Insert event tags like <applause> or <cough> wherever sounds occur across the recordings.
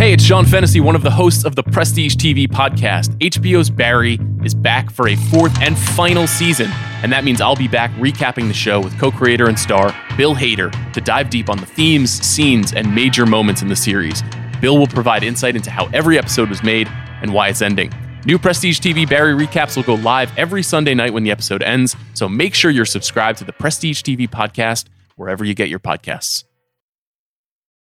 Hey, it's Sean Fennessy, one of the hosts of the Prestige TV podcast. HBO's Barry is back for a fourth and final season, and that means I'll be back recapping the show with co creator and star Bill Hader to dive deep on the themes, scenes, and major moments in the series. Bill will provide insight into how every episode was made and why it's ending. New Prestige TV Barry recaps will go live every Sunday night when the episode ends, so make sure you're subscribed to the Prestige TV podcast wherever you get your podcasts.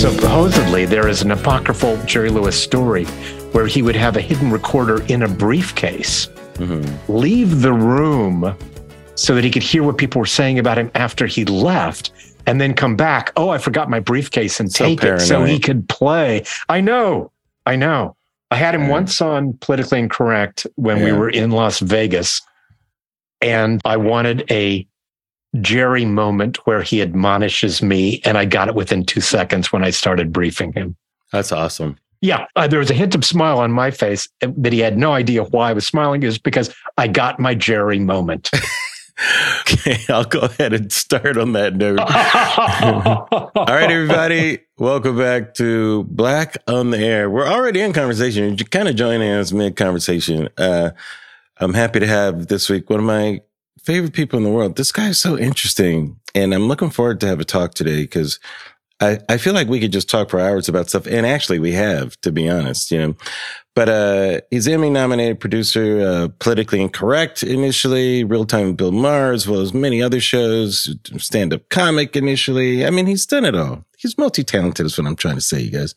Supposedly, there is an apocryphal Jerry Lewis story where he would have a hidden recorder in a briefcase, mm-hmm. leave the room so that he could hear what people were saying about him after he left, and then come back. Oh, I forgot my briefcase and so take paranoid. it so he could play. I know, I know. I had him yeah. once on Politically Incorrect when yeah. we were in Las Vegas, and I wanted a Jerry moment where he admonishes me, and I got it within two seconds when I started briefing him. That's awesome. Yeah, uh, there was a hint of smile on my face uh, that he had no idea why I was smiling. Is because I got my Jerry moment. <laughs> okay, I'll go ahead and start on that note. <laughs> All right, everybody, welcome back to Black on the Air. We're already in conversation. You're kind of joining us mid conversation. Uh, I'm happy to have this week one of my favorite people in the world. This guy is so interesting. And I'm looking forward to have a talk today because I, I feel like we could just talk for hours about stuff. And actually we have, to be honest, you know, but, uh, he's Emmy nominated producer, uh, politically incorrect initially, real time Bill Maher, as well as many other shows, stand up comic initially. I mean, he's done it all. He's multi talented is what I'm trying to say, you guys.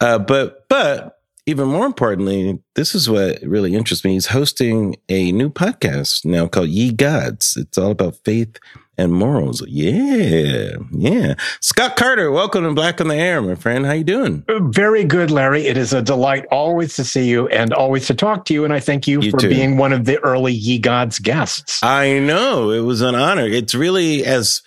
Uh, but, but even more importantly, this is what really interests me. He's hosting a new podcast now called Ye Gods. It's all about faith and morals. Yeah, yeah. Scott Carter, welcome to Black on the Air, my friend. How you doing? Uh, very good, Larry. It is a delight always to see you and always to talk to you. And I thank you, you for too. being one of the early Ye Gods guests. I know it was an honor. It's really as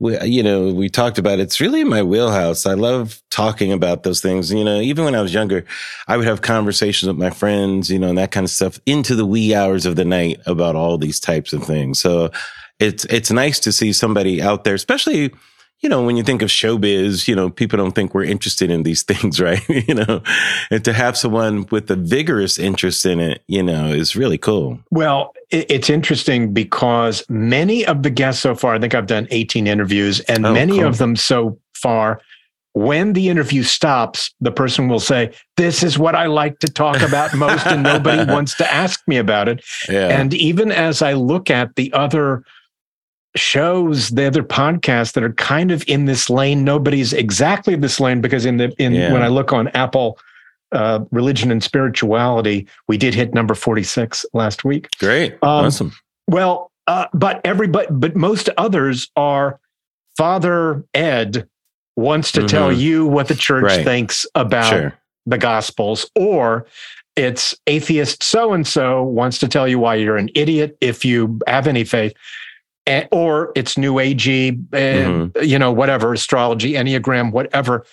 we, you know, we talked about it. it's really my wheelhouse. I love talking about those things. You know, even when I was younger, I would have conversations with my friends, you know, and that kind of stuff into the wee hours of the night about all these types of things. So it's, it's nice to see somebody out there, especially, you know, when you think of showbiz, you know, people don't think we're interested in these <laughs> things, right? <laughs> you know, and to have someone with a vigorous interest in it, you know, is really cool. Well, it's interesting because many of the guests so far, I think I've done 18 interviews, and oh, many cool. of them so far, when the interview stops, the person will say, This is what I like to talk about most, and nobody <laughs> wants to ask me about it. Yeah. And even as I look at the other shows, the other podcasts that are kind of in this lane, nobody's exactly this lane because in the in yeah. when I look on Apple uh, religion and spirituality, we did hit number 46 last week. Great. Um, awesome. Well, uh, but everybody, but most others are Father Ed wants to mm-hmm. tell you what the church right. thinks about sure. the gospels, or it's atheist so and so wants to tell you why you're an idiot if you have any faith. Or it's new agey, uh, mm-hmm. you know, whatever, astrology, enneagram, whatever.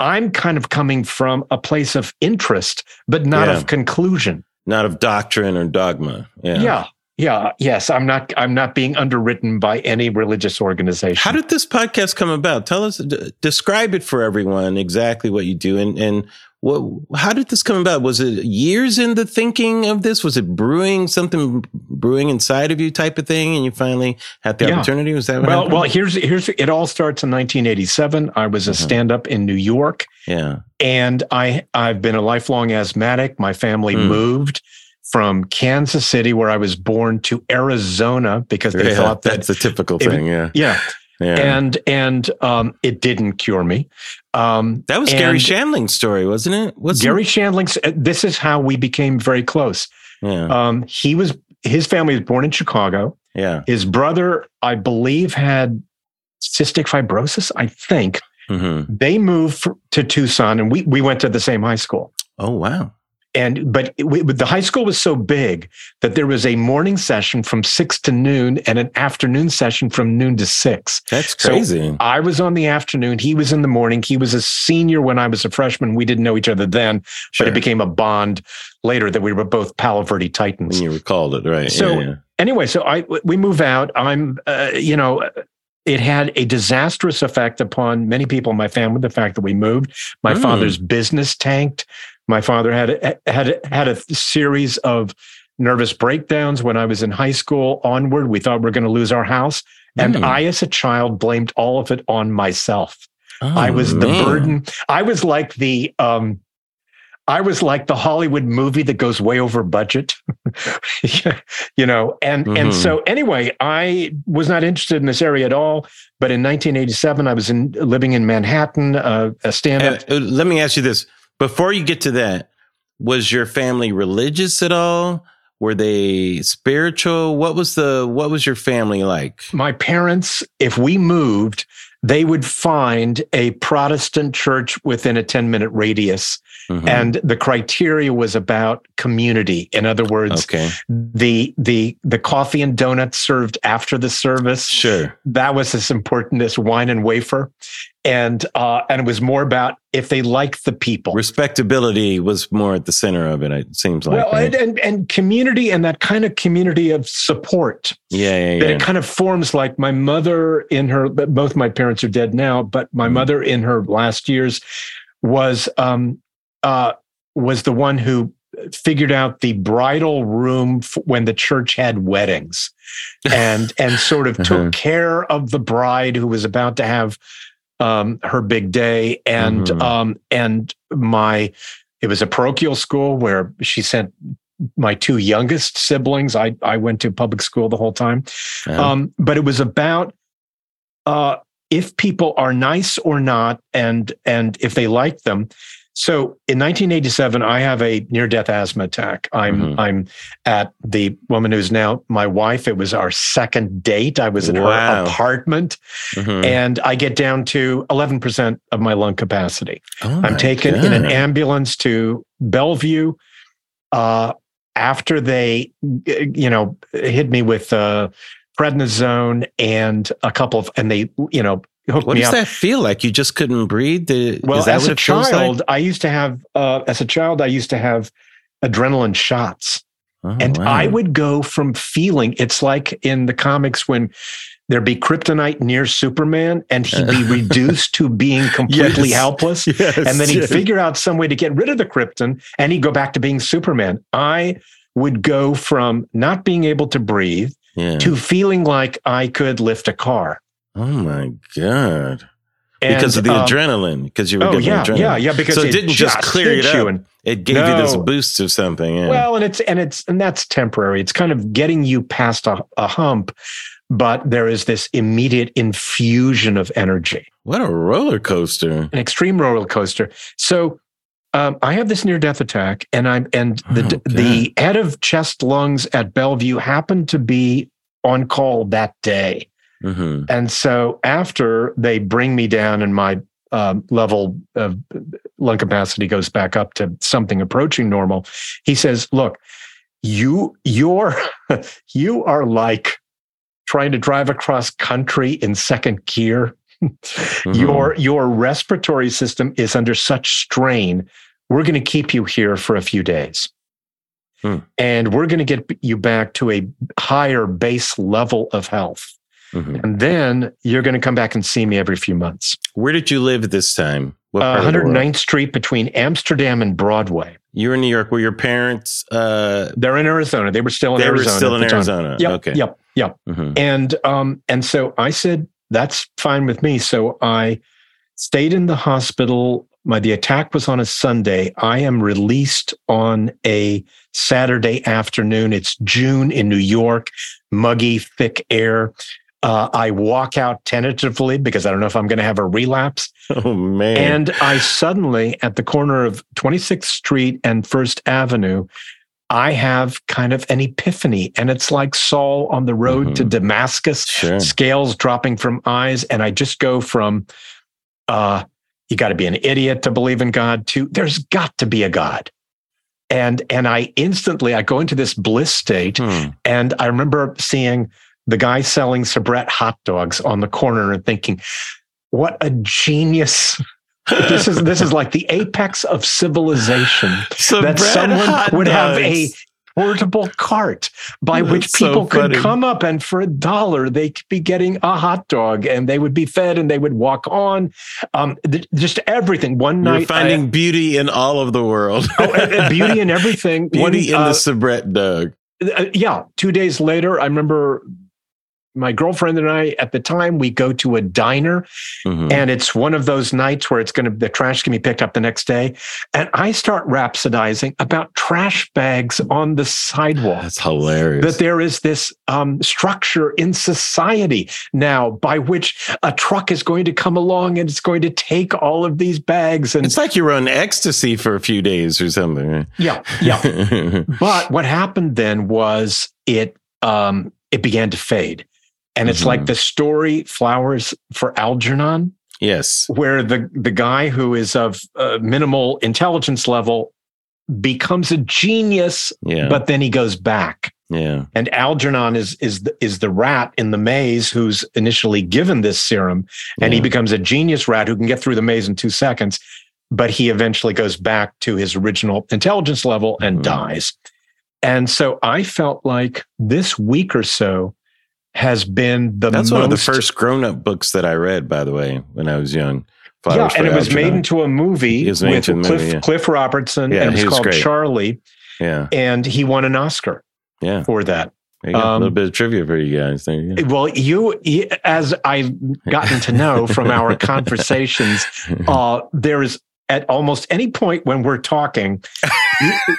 I'm kind of coming from a place of interest, but not yeah. of conclusion. Not of doctrine or dogma. Yeah. Yeah. Yeah, yes, I'm not I'm not being underwritten by any religious organization. How did this podcast come about? Tell us describe it for everyone exactly what you do and and what how did this come about? Was it years in the thinking of this? Was it brewing something brewing inside of you type of thing and you finally had the yeah. opportunity? Was that Well, happened? well, here's here's it all starts in 1987. I was a uh-huh. stand-up in New York. Yeah. And I I've been a lifelong asthmatic. My family mm. moved from Kansas City, where I was born, to Arizona because they yeah, thought that that's a typical thing. yeah. Yeah. Yeah. And and um, it didn't cure me. Um, that was Garry Shandling's story, wasn't it? Wasn't Garry Shandling's. Uh, this is how we became very close. Yeah. Um, he was his family was born in Chicago. Yeah. His brother, I believe, had cystic fibrosis. I think. Mm-hmm. They moved to Tucson, and we we went to the same high school. Oh wow! And but it, the high school was so big that there was a morning session from six to noon and an afternoon session from noon to six. That's crazy. So I was on the afternoon. He was in the morning. He was a senior when I was a freshman. We didn't know each other then, sure. but it became a bond later that we were both Palo Verde Titans. You recalled it, right? So yeah, yeah. anyway, so I we move out. I'm, uh, you know. It had a disastrous effect upon many people in my family. The fact that we moved, my mm. father's business tanked. My father had had had a series of nervous breakdowns when I was in high school onward. We thought we are going to lose our house, and mm. I, as a child, blamed all of it on myself. Oh, I was the man. burden. I was like the um, I was like the Hollywood movie that goes way over budget, <laughs> you know. And mm-hmm. and so anyway, I was not interested in this area at all. But in 1987, I was in living in Manhattan, uh, a stand-up. Uh, let me ask you this: before you get to that, was your family religious at all? Were they spiritual? What was the what was your family like? My parents, if we moved, they would find a Protestant church within a 10 minute radius. Mm-hmm. And the criteria was about community. In other words, okay. the the the coffee and donuts served after the service. Sure. That was as important as wine and wafer and uh, and it was more about if they liked the people. Respectability was more at the center of it. It seems like well, right? and, and, and community and that kind of community of support. Yeah, yeah, That it kind of forms like my mother in her. Both my parents are dead now, but my mm. mother in her last years was um uh was the one who figured out the bridal room when the church had weddings <laughs> and and sort of took uh-huh. care of the bride who was about to have um, her big day, and mm-hmm. um, and my it was a parochial school where she sent my two youngest siblings. I I went to public school the whole time, um, but it was about uh, if people are nice or not, and and if they like them. So in 1987, I have a near-death asthma attack. I'm mm-hmm. I'm at the woman who's now my wife. It was our second date. I was in wow. her apartment, mm-hmm. and I get down to 11 percent of my lung capacity. Oh I'm taken God. in an ambulance to Bellevue. Uh, after they, you know, hit me with uh, prednisone and a couple of, and they, you know, what does up. that feel like? You just couldn't breathe. well, as a child, like? I used to have. Uh, as a child, I used to have adrenaline shots, oh, and wow. I would go from feeling. It's like in the comics when there'd be kryptonite near Superman, and he'd be <laughs> reduced to being completely yes. <laughs> helpless, yes, and then he'd yes. figure out some way to get rid of the krypton, and he'd go back to being Superman. I would go from not being able to breathe yeah. to feeling like I could lift a car. Oh my god! And, because of the um, adrenaline, because you were oh, getting yeah, adrenaline. Yeah, yeah, because so it, didn't just, just clear it up. And, it gave no. you this boost of something. Yeah. Well, and it's and it's and that's temporary. It's kind of getting you past a, a hump, but there is this immediate infusion of energy. What a roller coaster! An extreme roller coaster. So um, I have this near death attack, and I'm and the Oh, the head of chest lungs at Bellevue happened to be on call that day, hmm and so after they bring me down and my um, level of lung capacity goes back up to something approaching normal, he says, "Look, you you're <laughs> you are like trying to drive across country in second gear." <laughs> Mm-hmm. your your respiratory system is under such strain we're going to keep you here for a few days Hmm. and we're going to get you back to a higher base level of health hmm and then you're going to come back and see me every few months Where did you live this time? What uh, part of the world? 109th street between amsterdam and broadway You were in New York. Were your parents? Uh, they're in arizona they were still in they were arizona still in. Arizona. yep Okay. yep yep Mhm. And um, and so I said, that's fine with me. So I stayed in the hospital. My the attack was on a Sunday. I am released on a Saturday afternoon. It's June in New York, muggy, thick air. Uh, I walk out tentatively because I don't know if I'm going to have a relapse. Oh man. And I suddenly, at the corner of 26th Street and First Avenue, I have kind of an epiphany. And it's like Saul on the road to Mhm. Damascus, sure. scales dropping from eyes. And I just go from, uh, you got to be an idiot to believe in God to there's got to be a God. And, and I instantly, I go into this bliss state. Hmm. And I remember seeing the guy selling Sabrett hot dogs on the corner and thinking, what a genius. This is this is like the apex of civilization So that someone would have a portable cart by That's which so people could come up and for a dollar they could be getting a hot dog and they would be fed and they would walk on um, th- just everything one You're night I- finding beauty in all of the world. oh, and- and beauty in everything <laughs> One, beauty in uh, the Sabrett dog. uh, yeah, two days later, I remember my girlfriend and I at the time we go to a diner Mhm. and it's one of those nights where it's going to the trash can be picked up the next day and I start rhapsodizing about trash bags on the sidewalk That's hilarious. that there is this um, structure in society now by which a truck is going to come along and it's going to take all of these bags and it's like you're on ecstasy for a few days or something. yeah yeah yeah. <laughs> But what happened then was it um, it began to fade, and it's Mhm. like the story "Flowers for Algernon," yes. where the the guy who is of uh, minimal intelligence level becomes a genius, Yeah. but then he goes back. yeah. And Algernon is is the, is the rat in the maze who's initially given this serum, and he becomes a genius rat who can get through the maze in two seconds. But he eventually goes back to his original intelligence level and Mhm. dies. And so I felt like this week or so has been the That's most, one of the first grown up books that I read, by the way, when I was young. Yeah, and it was made into a movie It was made with Cliff, movie, yeah. Cliff Robertson, Yeah, and it was called great. Charly, Yeah. and he won an Oscar Yeah. for that. Go. a Um, little bit of trivia for you guys. There you. Well, you, as I've gotten to know from our <laughs> conversations, uh, there is at almost any point when we're talking,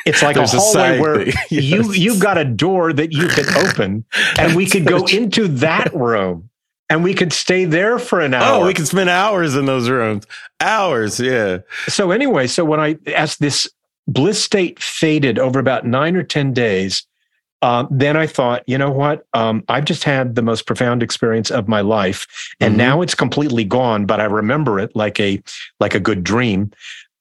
it's like a a hallway side where thing. <laughs> you you've got a door that you could open, and we could go <laughs> into that room, and we could stay there for an hour. Oh, we could spend hours in those rooms. Hours, yeah. so anyway, so when I as this bliss state faded over about nine or ten days, uh, then I thought, you know what? Um, I've just had the most profound experience of my life, and Mhm. now it's completely gone. But I remember it like a like a good dream.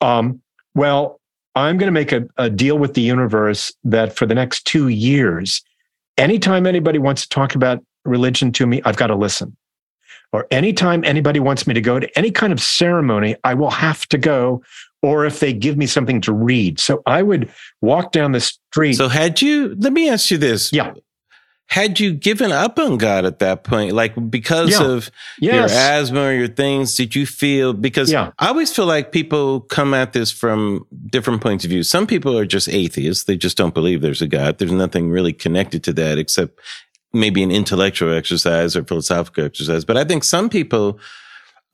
Um, well, I'm going to make a, a deal with the universe that for the next two years, anytime anybody wants to talk about religion to me, I've got to listen. Or anytime anybody wants me to go to any kind of ceremony, I will have to go. Or if they give me something to read. So I would walk down the street. So had you, let me ask you this. yeah. Had you given up on God at that point? Like because Yeah. of Yes. your asthma or your things, did you feel, because Yeah. I always feel like people come at this from different points of view. Some people are just atheists. They just don't believe there's a God. There's nothing really connected to that except maybe an intellectual exercise or philosophical exercise. But I think some people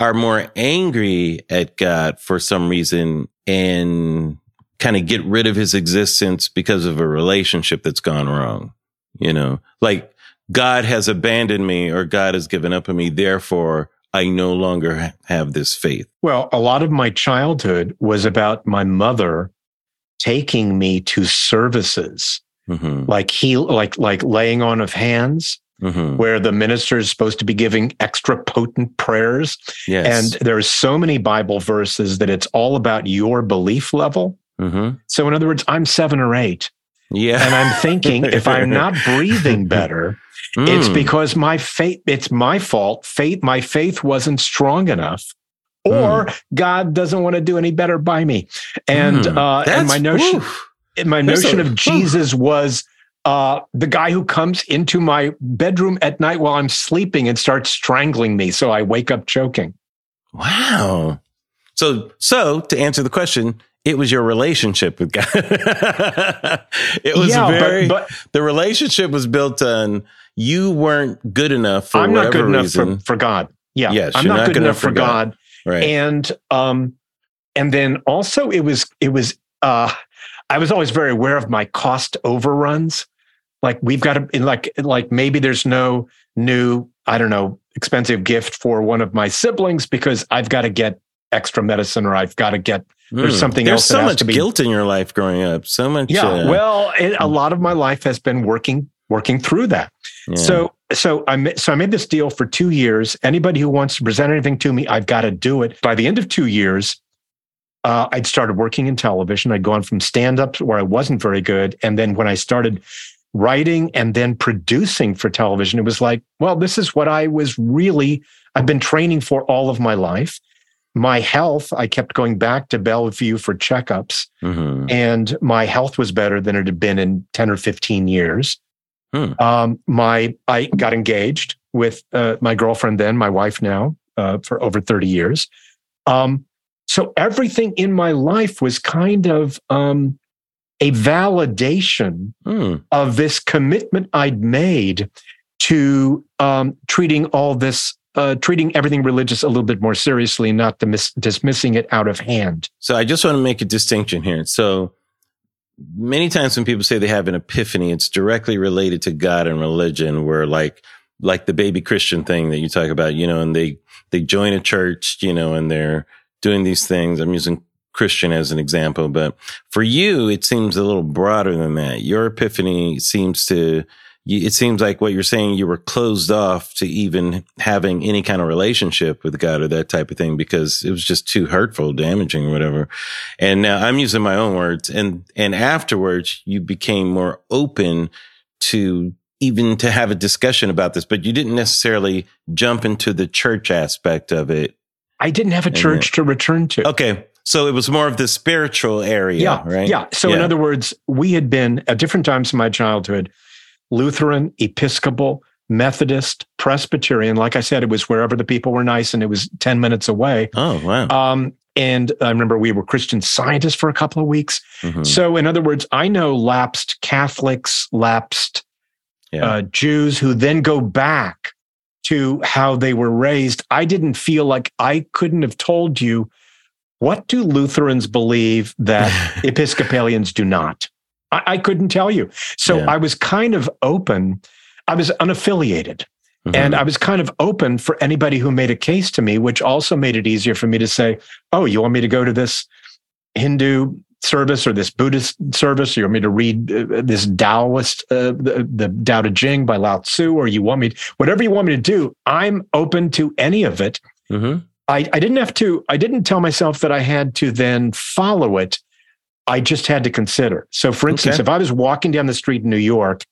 are more angry at God for some reason and kind of get rid of his existence because of a relationship that's gone wrong. You know, like God has abandoned me or God has given up on me. Therefore, I no longer have this faith? Well, a lot of my childhood was about my mother taking me to services mm-hmm. like heal, like like laying on of hands, mm-hmm. where the minister is supposed to be giving extra potent prayers. Yes. And there's so many Bible verses that it's all about your belief level. Mm-hmm. So, in other words, I'm seven or eight. Yeah. And I'm thinking if I'm <laughs> not breathing better, mm. it's because my faith, it's my fault. Faith, my faith wasn't strong enough. Or mm. God doesn't want to do any better by me. And mm. uh and my notion oof. my notion a, of Jesus was uh, the guy who comes into my bedroom at night while I'm sleeping and starts strangling me. So I wake up choking. Wow. So, so to answer the question, it was your relationship with God. <laughs> it was yeah, very, but, but, the relationship was built on you weren't good enough for I'm not good enough. For, for God. Yeah. Yes, I'm not, not, good, enough, enough for God. God. Right. And, um, and then also it was, it was, uh, I was always very aware of my cost overruns. Like we've got to like like maybe there's no new I don't know expensive gift for one of my siblings because I've got to get extra medicine or I've got to get there's mm. something there's else. There's so much guilt in your life growing up. So much. Yeah. Uh, well, it, a lot of my life has been working working through that. Yeah. So so I so I made this deal for two years. Anybody who wants to present anything to me, I've got to do it. By the end of two years, uh, I'd started working in television. I'd gone from stand up where I wasn't very good. And then when I started writing and then producing for television, it was like, well, this is what I was really, I've been training for all of my life. My health, I kept going back to Bellevue for checkups, mm-hmm. and my health was better than it had been in 10 or 15 years. Hmm. Um, my I got engaged with uh, my girlfriend then, my wife now, uh, for over 30 years. Um, so everything in my life was kind of um, a validation mm. of this commitment I'd made to um, treating all this, uh, treating everything religious a little bit more seriously, not dis- dismissing it out of hand. So I just want to make a distinction here. So many times when people say they have an epiphany, it's directly related to God and religion, where like, like the baby Christian thing that you talk about, you know, and they, they join a church, you know, and they're, doing these things. I'm using Christian as an example, but for you, it seems a little broader than that. Your epiphany seems to, it seems like what you're saying, you were closed off to even having any kind of relationship with God or that type of thing because it was just too hurtful, damaging, or whatever. And now I'm using my own words. And, and afterwards, you became more open to even to have a discussion about this, but you didn't necessarily jump into the church aspect of it I didn't have a church to return to. Okay. So it was more of the spiritual area, yeah, right? Yeah. So, yeah. in other words, we had been at different times in my childhood Lutheran, Episcopal, Methodist, Presbyterian. Like I said, it was wherever the people were nice and it was 10 minutes away. Oh, wow. Um, and I remember we were Christian scientists for a couple of weeks. Mm-hmm. So, in other words, I know lapsed Catholics, lapsed yeah. uh, Jews who then go back to how they were raised, I didn't feel like I couldn't have told you what do Lutherans believe that <laughs> Episcopalians do not. I, I, couldn't tell you. So yeah. I was kind of open. I was unaffiliated. Mm-hmm. And I was kind of open for anybody who made a case to me, which also made it easier for me to say, oh, you want me to go to this Hindu service or this Buddhist service, or you want me to read uh, this Taoist, uh, the, the Tao Te Ching by Lao Tzu, or you want me, to, whatever you want me to do, I'm open to any of it. Mm-hmm. I, I didn't have to, I didn't tell myself that I had to then follow it. I just had to consider. So, for instance, okay. if I was walking down the street in New York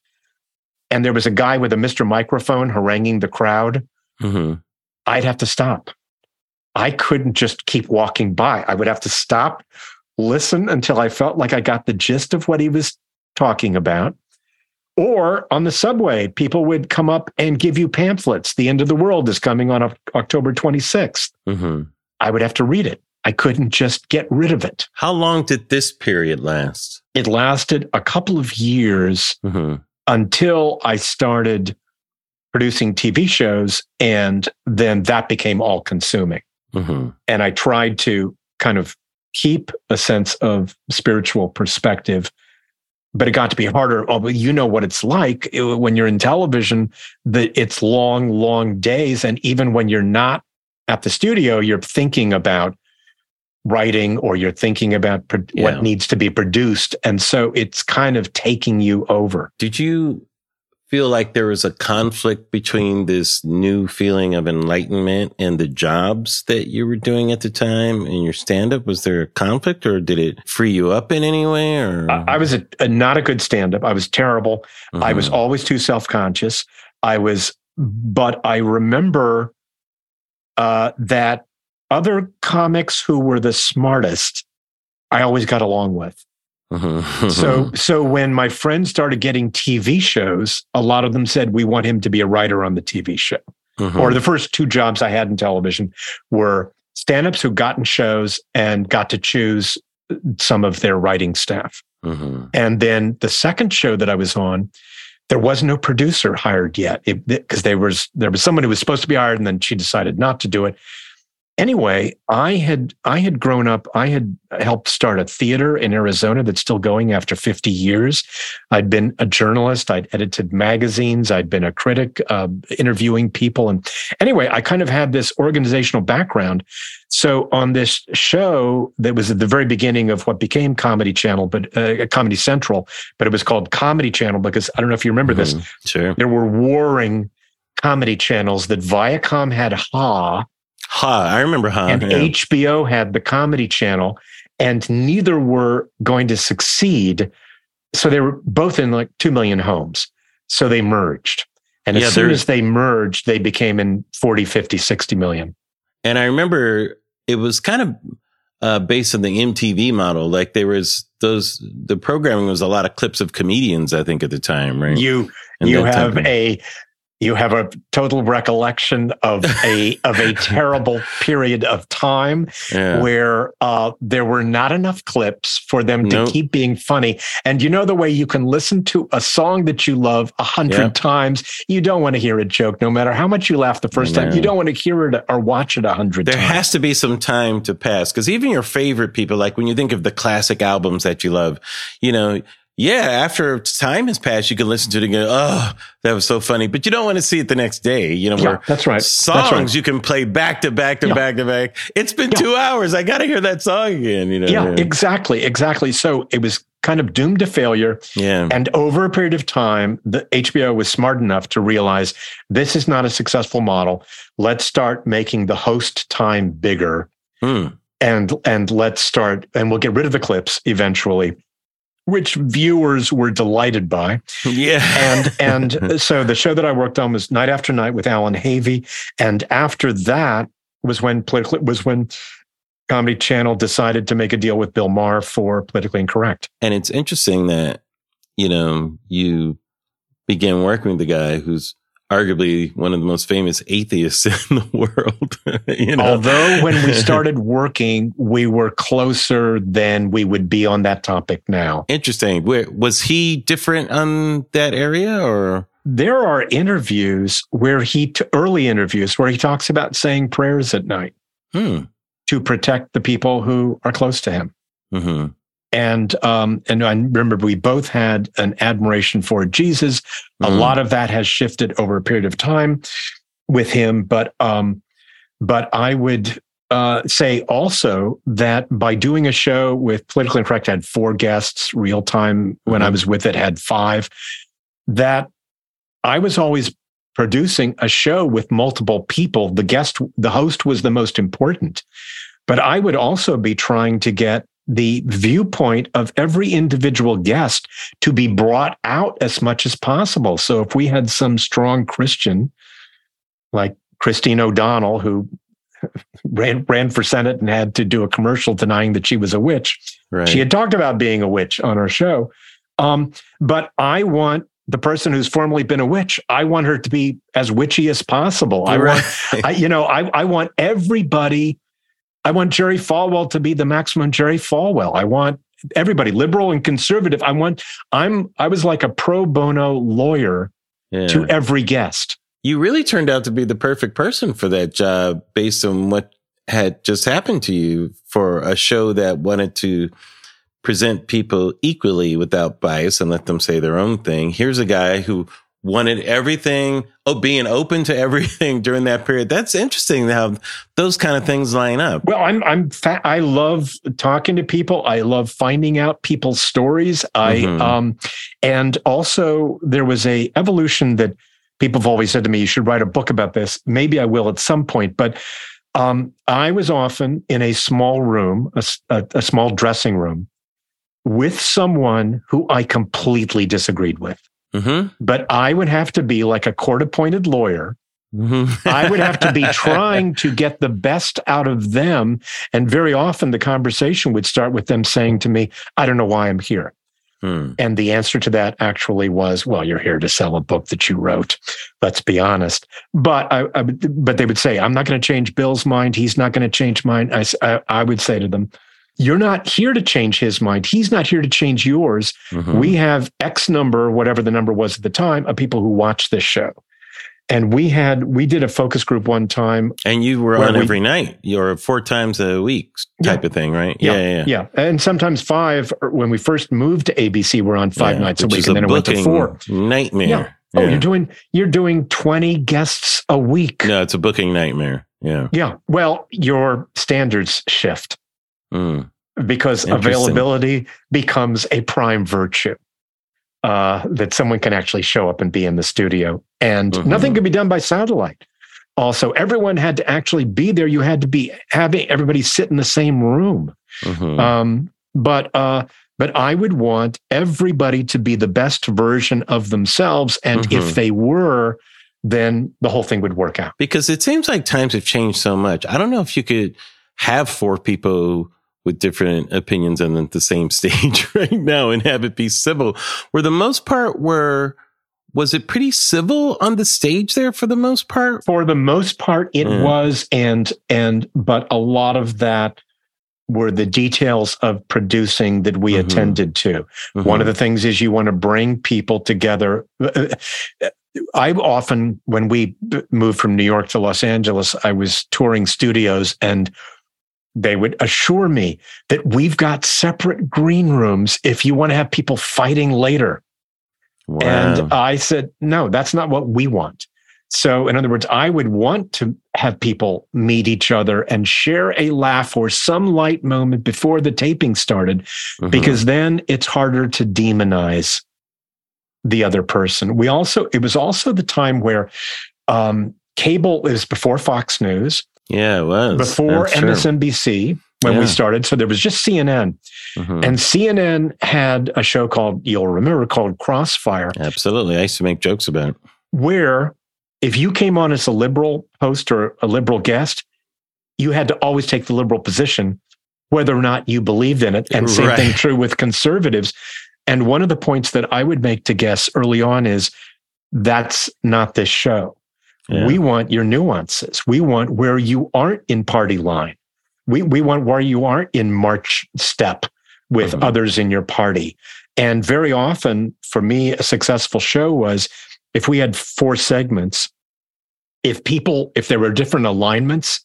and there was a guy with a Mr. Microphone haranguing the crowd, mm-hmm. I'd have to stop. I couldn't just keep walking by. I would have to stop, listen until I felt like I got the gist of what he was talking about. Or on the subway, people would come up and give you pamphlets. The end of the world is coming on October 26th. Mm-hmm. I would have to read it. I couldn't just get rid of it. How long did this period last? It lasted a couple of years mm-hmm. until I started producing TV shows. And then that became all consuming. Mm-hmm. And I tried to kind of keep a sense of spiritual perspective but it got to be harder. Oh, but you know what it's like when you're in television, that it's long, long days. And even when you're not at the studio, you're thinking about writing or you're thinking about pro- Yeah. what needs to be produced. And so it's kind of taking you over. Did you feel like there was a conflict between this new feeling of enlightenment and the jobs that you were doing at the time in your stand up? Was there a conflict or did it free you up in any way? Or I, I was a, a- not a good stand up. I was terrible. I was Mhm. always too self conscious. I was, but I remember uh, that other comics who were the smartest, I always got along with. Mhm. So, <laughs> so when my friends started getting TV shows, a lot of them said we want him to be a writer on the TV show. Mhm. Or the first two jobs I had in television were stand-ups who got in shows and got to choose some of their writing staff. Mhm. And then the second show that I was on, there was no producer hired yet because there was there was someone who was supposed to be hired, and then she decided not to do it. Anyway, I had I had grown up. I had helped start a theater in Arizona that's still going after 50 years. I'd been a journalist. I'd edited magazines. I'd been a critic, uh, interviewing people. And anyway, I kind of had this organizational background. So on this show that was at the very beginning of what became Comedy Channel, but uh, Comedy Central, but it was called Comedy Channel because I don't know if you remember this. Mhm. Sure. There were warring comedy channels that Viacom had Ha Ha, I remember Ha. and yeah. HBO had the Comedy Channel, and neither were going to succeed. So they were both in like 2 million homes. So they merged. And Yeah, as soon as they merged, they became in 40, 50, 60 million. And I remember it was kind of uh, based on the MTV model. Like there was those, the programming was a lot of clips of comedians, I think, at the time, right? You And you have a you have a total recollection of a <laughs> of a terrible period of time yeah. where uh, there were not enough clips for them to Nope. keep being funny. And you know the way you can listen to a song that you love a hundred Yeah. times, you don't want to hear a joke, no matter how much you laugh the first time. You don't want to hear it or watch it a hundred There times. has to be some time to pass because even your favorite people, like when you think of the classic albums that you love, you know, yeah, after time has passed, you can listen to it and go, oh, that was so funny. But you don't want to see it the next day, you know, yeah, where that's right. songs That's right. you can play back to back to Yeah. back to back. It's been Yeah. two hours. I got to hear that song again, you know? Yeah, exactly, exactly. So it was kind of doomed to failure. yeah. And over a period of time, the HBO was smart enough to realize this is not a successful model. Let's start making the host time bigger Hmm. and and let's start and we'll get rid of the clips eventually, which viewers were delighted by. Yeah. And <laughs> and so the show that I worked on was Night After Night with Allan Havey. And after that was when politically was when Comedy Channel decided to make a deal with Bill Maher for politically incorrect. And it's interesting that, you know, you begin working with the guy who's arguably one of the most famous atheists <laughs> in the world. <laughs> you know, Although when we <laughs> started working, we were closer than we would be on that topic now. interesting. Where was he different on that area or? There are interviews where he, t- early interviews, where he talks about saying prayers at night Hmm. to protect the people who are close to him. hmm And um, and I remember we both had an admiration for Jesus. A Mhm. lot of that has shifted over a period of time with him, but um, but I would uh, say also that by doing a show with Politically Incorrect I had four guests, real time when I Mhm. was with it had five. That I was always producing a show with multiple people. The guest, the host was the most important, but I would also be trying to get the viewpoint of every individual guest to be brought out as much as possible. So if we had some strong Christian like Christine O'Donnell, who <laughs> ran, ran for Senate and had to do a commercial denying that she was a witch, Right. she had talked about being a witch on our show. Um, but I want the person who's formerly been a witch, I want her to be as witchy as possible. I Right. want, I, you know, I, I want everybody. I want Jerry Falwell to be the maximum Jerry Falwell. I want everybody, liberal and conservative. I want. I'm. I was like a pro bono lawyer Yeah. to every guest. you really turned out to be the perfect person for that job based on what had just happened to you for a show that wanted to present people equally without bias and let them say their own thing. Here's a guy who wanted everything, oh, being open to everything <laughs> during that period. That's interesting how those kind of things line up. Well, I'm, I'm, fa- I love talking to people. I love finding out people's stories. I, mm-hmm. um, and also there was a evolution that people have always said to me, you should write a book about this. Maybe I will at some point, but, um, I was often in a small room, a, a, a small dressing room with someone who I completely disagreed with. Mm-hmm. But I would have to be like a court appointed lawyer. Mm-hmm. I would have to be <laughs> trying to get the best out of them. And very often the conversation would start with them saying to me, I don't know why I'm here. Hmm. And the answer to that actually was, well, you're here to sell a book that you wrote. Let's be honest. But I, I but they would say, I'm not going to change Bill's mind. He's not going to change mine. I, I, I would say to them, you're not here to change his mind. He's not here to change yours. Mm-hmm. We have X number, whatever the number was at the time, of people who watch this show. And we had, we did a focus group one time. And you were on we, every night. You're four times a week type yeah. of thing, right? Yeah, yeah, yeah, yeah. And sometimes five. When we first moved to ABC, we're on five nights a week, and then it went to four. Nightmare. Yeah. Oh, you're doing you're doing 20 guests a week. No, it's a booking nightmare. Yeah. Yeah. Well, your standards shift. Mm. Because availability becomes a prime virtue. Uh, that someone can actually show up and be in the studio. And mm-hmm. nothing could be done by satellite. Also, everyone had to actually be there. You had to be having everybody sit in the same room. Mm-hmm. Um, but uh, but I would want everybody to be the best version of themselves. And mm-hmm. if they were, then the whole thing would work out. Because it seems like times have changed so much. I don't know if you could have four people with different opinions on the same <laughs> stage right now and have it be civil. For the most part, were was it pretty civil on the stage there for the most part? For the most part, it mm. was, and and but a lot of that were the details of producing that we mm-hmm. attended to. Mm-hmm. One of the things is you want to bring people together. I often, when we moved from New York to Los Angeles, I was touring studios and they would assure me that we've got separate green rooms if you want to have people fighting later. Wow. And I said, no, that's not what we want. So, in other words, I would want to have people meet each other and share a laugh or some light moment before the taping started, mm-hmm. because then it's harder to demonize the other person. We also, it was also the time where um, cable is before Fox News. Yeah, it was. Before That's MSNBC true. when yeah. we started. So there was just CNN. Mm-hmm. And CNN had a show called, you'll remember, called Crossfire. Absolutely. I used to make jokes about it. Where if you came on as a liberal host or a liberal guest, you had to always take the liberal position, whether or not you believed in it. And same right. thing true with conservatives. And one of the points that I would make to guests early on is that's not this show. Yeah. We want your nuances. We want where you aren't in party line. We, we want where you aren't in march step with mm-hmm. others in your party. And very often for me, a successful show was if we had four segments, if people, if there were different alignments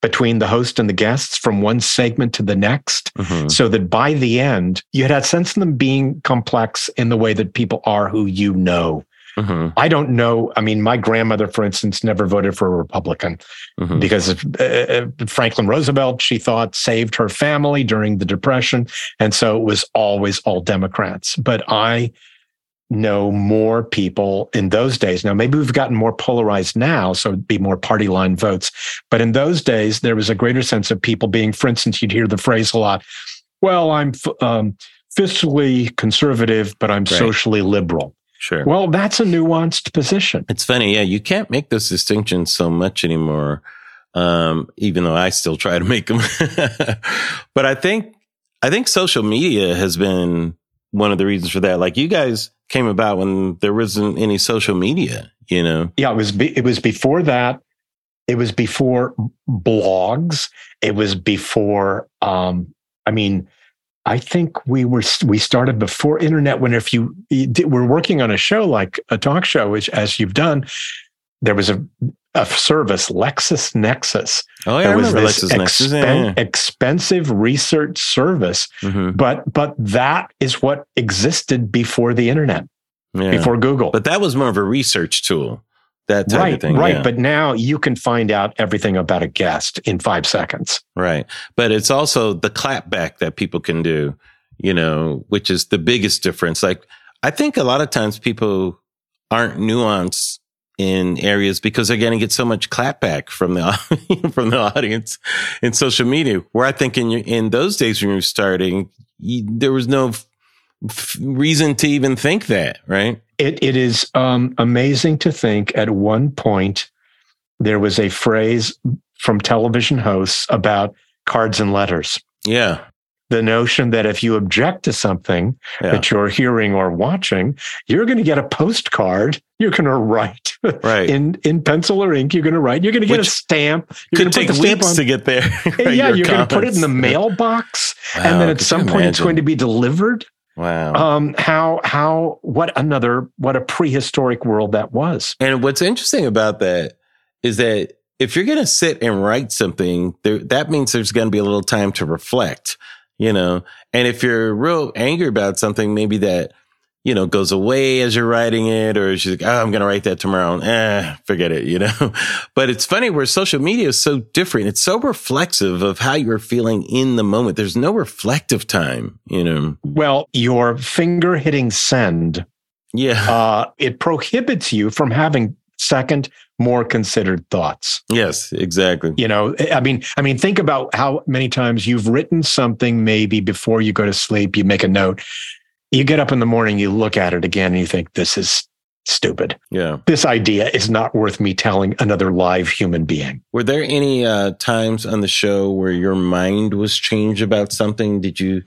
between the host and the guests from one segment to the next, mm-hmm. so that by the end, you had a sense of them being complex in the way that people are who you know. Mm-hmm. I don't know. I mean, my grandmother, for instance, never voted for a Republican mm-hmm. because uh, uh, Franklin Roosevelt, she thought, saved her family during the Depression. And so it was always all Democrats. But I know more people in those days. Now, maybe we've gotten more polarized now, so it'd be more party line votes. But in those days, there was a greater sense of people being, for instance, you'd hear the phrase a lot, well, I'm um, fiscally conservative, but I'm right. socially liberal. Sure. Well, that's a nuanced position. It's funny. Yeah. You can't make those distinctions so much anymore. Um, even though I still try to make them. <laughs> but I think, I think social media has been one of the reasons for that. Like you guys came about when there wasn't any social media, you know? Yeah. It was, be, it was before that. It was before blogs. It was before, um, I mean, I think we were we started before internet. When if you, you did, we're working on a show like a talk show, which as you've done, there was a a service LexisNexis. Oh yeah, there was this expen- yeah, yeah. expensive research service, mm-hmm. but but that is what existed before the internet. yeah. before Google. But that was more of a research tool. That type right, of thing. Right. Yeah. But now you can find out everything about a guest in five seconds. Right. But it's also the clapback that people can do, you know, which is the biggest difference. Like, I think a lot of times people aren't nuanced in areas because they're going to get so much clapback from the <laughs> from the audience in social media. Where I think in in those days when you were starting, you, there was no f- reason to even think that, right? It it is um, amazing to think at one point there was a phrase from television hosts about cards and letters. Yeah. The notion that if you object to something Yeah. that you're hearing or watching, you're going to get a postcard. You're going to write Right. in in pencil or ink. You're going to write. You're going to get Which a stamp. You're Could gonna put take the stamp weeks on- to get there. <laughs> yeah, Your you're going to put it in the mailbox, Wow, and then at some point it's going to be delivered. Wow. Um, how how what another what a prehistoric world that was. And what's interesting about that is that if you're going to sit and write something, there, that means there's going to be a little time to reflect, you know. And if you're real angry about something, maybe that, you know, goes away as you're writing it, or she's like, oh, I'm going to write that tomorrow. Eh, forget it, you <laughs> know. But it's funny where social media is so different. It's so reflexive of how you're feeling in the moment. There's no reflective time, you know. Well, your finger hitting send, Yeah. uh, it prohibits you from having second, more considered thoughts. yes, exactly. You know, I mean, I mean, think about how many times you've written something maybe before you go to sleep, you make a note. You get up in the morning, you look at it again, and you think, this is stupid. Yeah. This idea is not worth me telling another live human being. Were there any uh, times on the show where your mind was changed about something? Did you,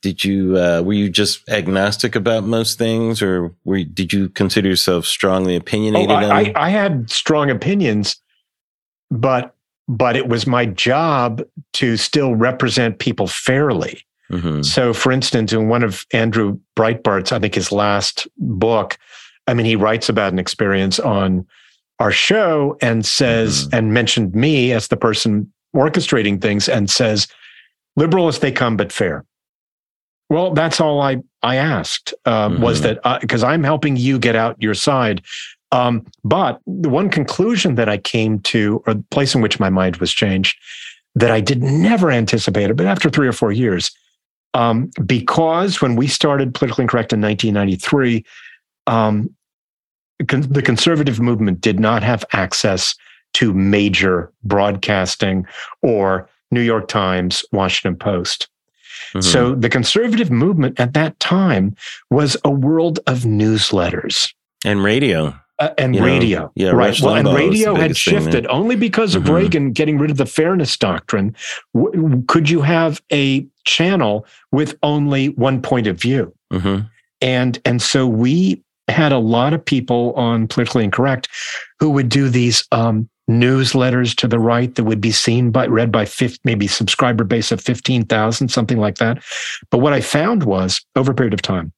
did you, uh, were you just agnostic about most things, or were did you consider yourself strongly Oh, opinionated? on I? I, I had strong opinions, but but it was my job to still represent people fairly. Mhm. So, for instance, in one of Andrew Breitbart's, I think his last book, I mean, he writes about an experience on our show and says, Mhm. and mentioned me as the person orchestrating things and says, liberal as they come, but fair. Well, that's all I, I asked um, was Mhm. that because I'm helping you get out your side. Um, but the one conclusion that I came to, or the place in which my mind was changed, that I did never anticipate it, but after three or four years, um, because when we started politically incorrect in 1993, um, con- the conservative movement did not have access to major broadcasting or New York Times, Washington Post. Mhm. So the conservative movement at that time was a world of newsletters and radio. Uh, and You know, radio. yeah, right. Well, and Limbaugh was the radio had biggest thing shifted only because of Mhm. Reagan getting rid of the fairness doctrine. W- could you have a channel with only one point of view? hmm And and so we had a lot of people on politically incorrect who would do these um, newsletters to the right that would be seen by read by 50, maybe subscriber base of 15,000 something like that but what i found was over a period of time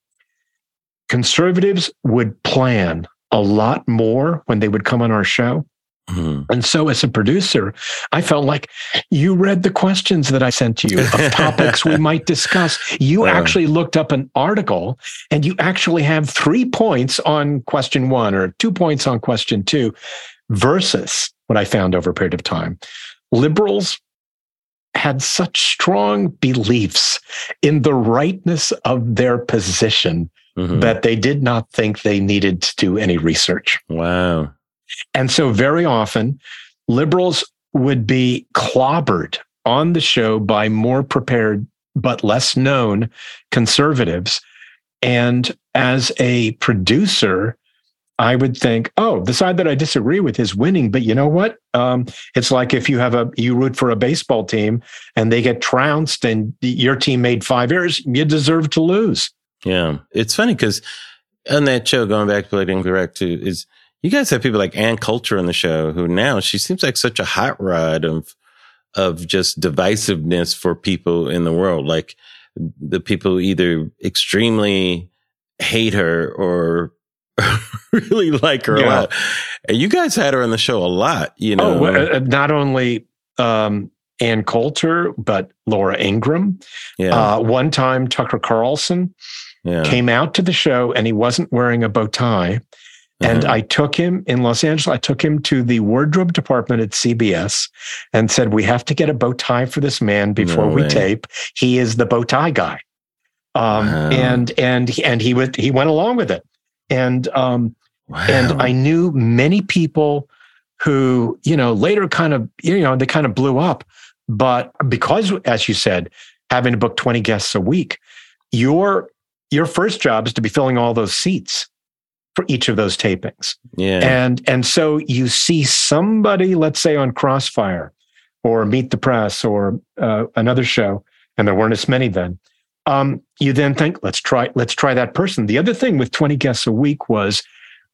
conservatives would plan a lot more when they would come on our show hmm and so, as a producer, I felt like you read the questions that I sent to you of <laughs> topics we might discuss. You Yeah. actually looked up an article and you actually have three points on question one or two points on question two, versus what I found over a period of time. Liberals had such strong beliefs in the rightness of their position hmm that they did not think they needed to do any research. Wow. And so very often liberals would be clobbered on the show by more prepared but less known conservatives. And as a producer, I would think, oh, the side that I disagree with is winning. But you know what? Um, it's like if you have a you root for a baseball team and they get trounced and your team made five errors, you deserve to lose. Yeah. It's funny because on that show, going back to Politically Incorrect too, is you guys have people like Ann Coulter on the show who now she seems like such a hot rod of of just divisiveness for people in the world. Like the people either extremely hate her or <laughs> really like her a lot. And you guys had her on the show a lot, you know. Oh, not only um, Ann Coulter, but Laura Ingraham. yeah. Uh, one time, Tucker Carlson. Yeah. came out to the show and he wasn't wearing a bow tie. And Uh-huh. I took him in Los Angeles. I took him to the wardrobe department at CBS and said, "We have to get a bow tie for this man before No we tape. He is the bow tie guy." Um, Wow. And and he- and he went he went along with it. And um, wow. and I knew many people who you know later kind of you know they kind of blew up, but because as you said, having to book twenty guests a week, your your first job is to be filling all those seats for each of those tapings. yeah. And and so you see somebody, let's say on Crossfire or Meet the Press or uh, another show, and there weren't as many then. Um, you then think, let's try, let's try that person. The other thing with 20 guests a week was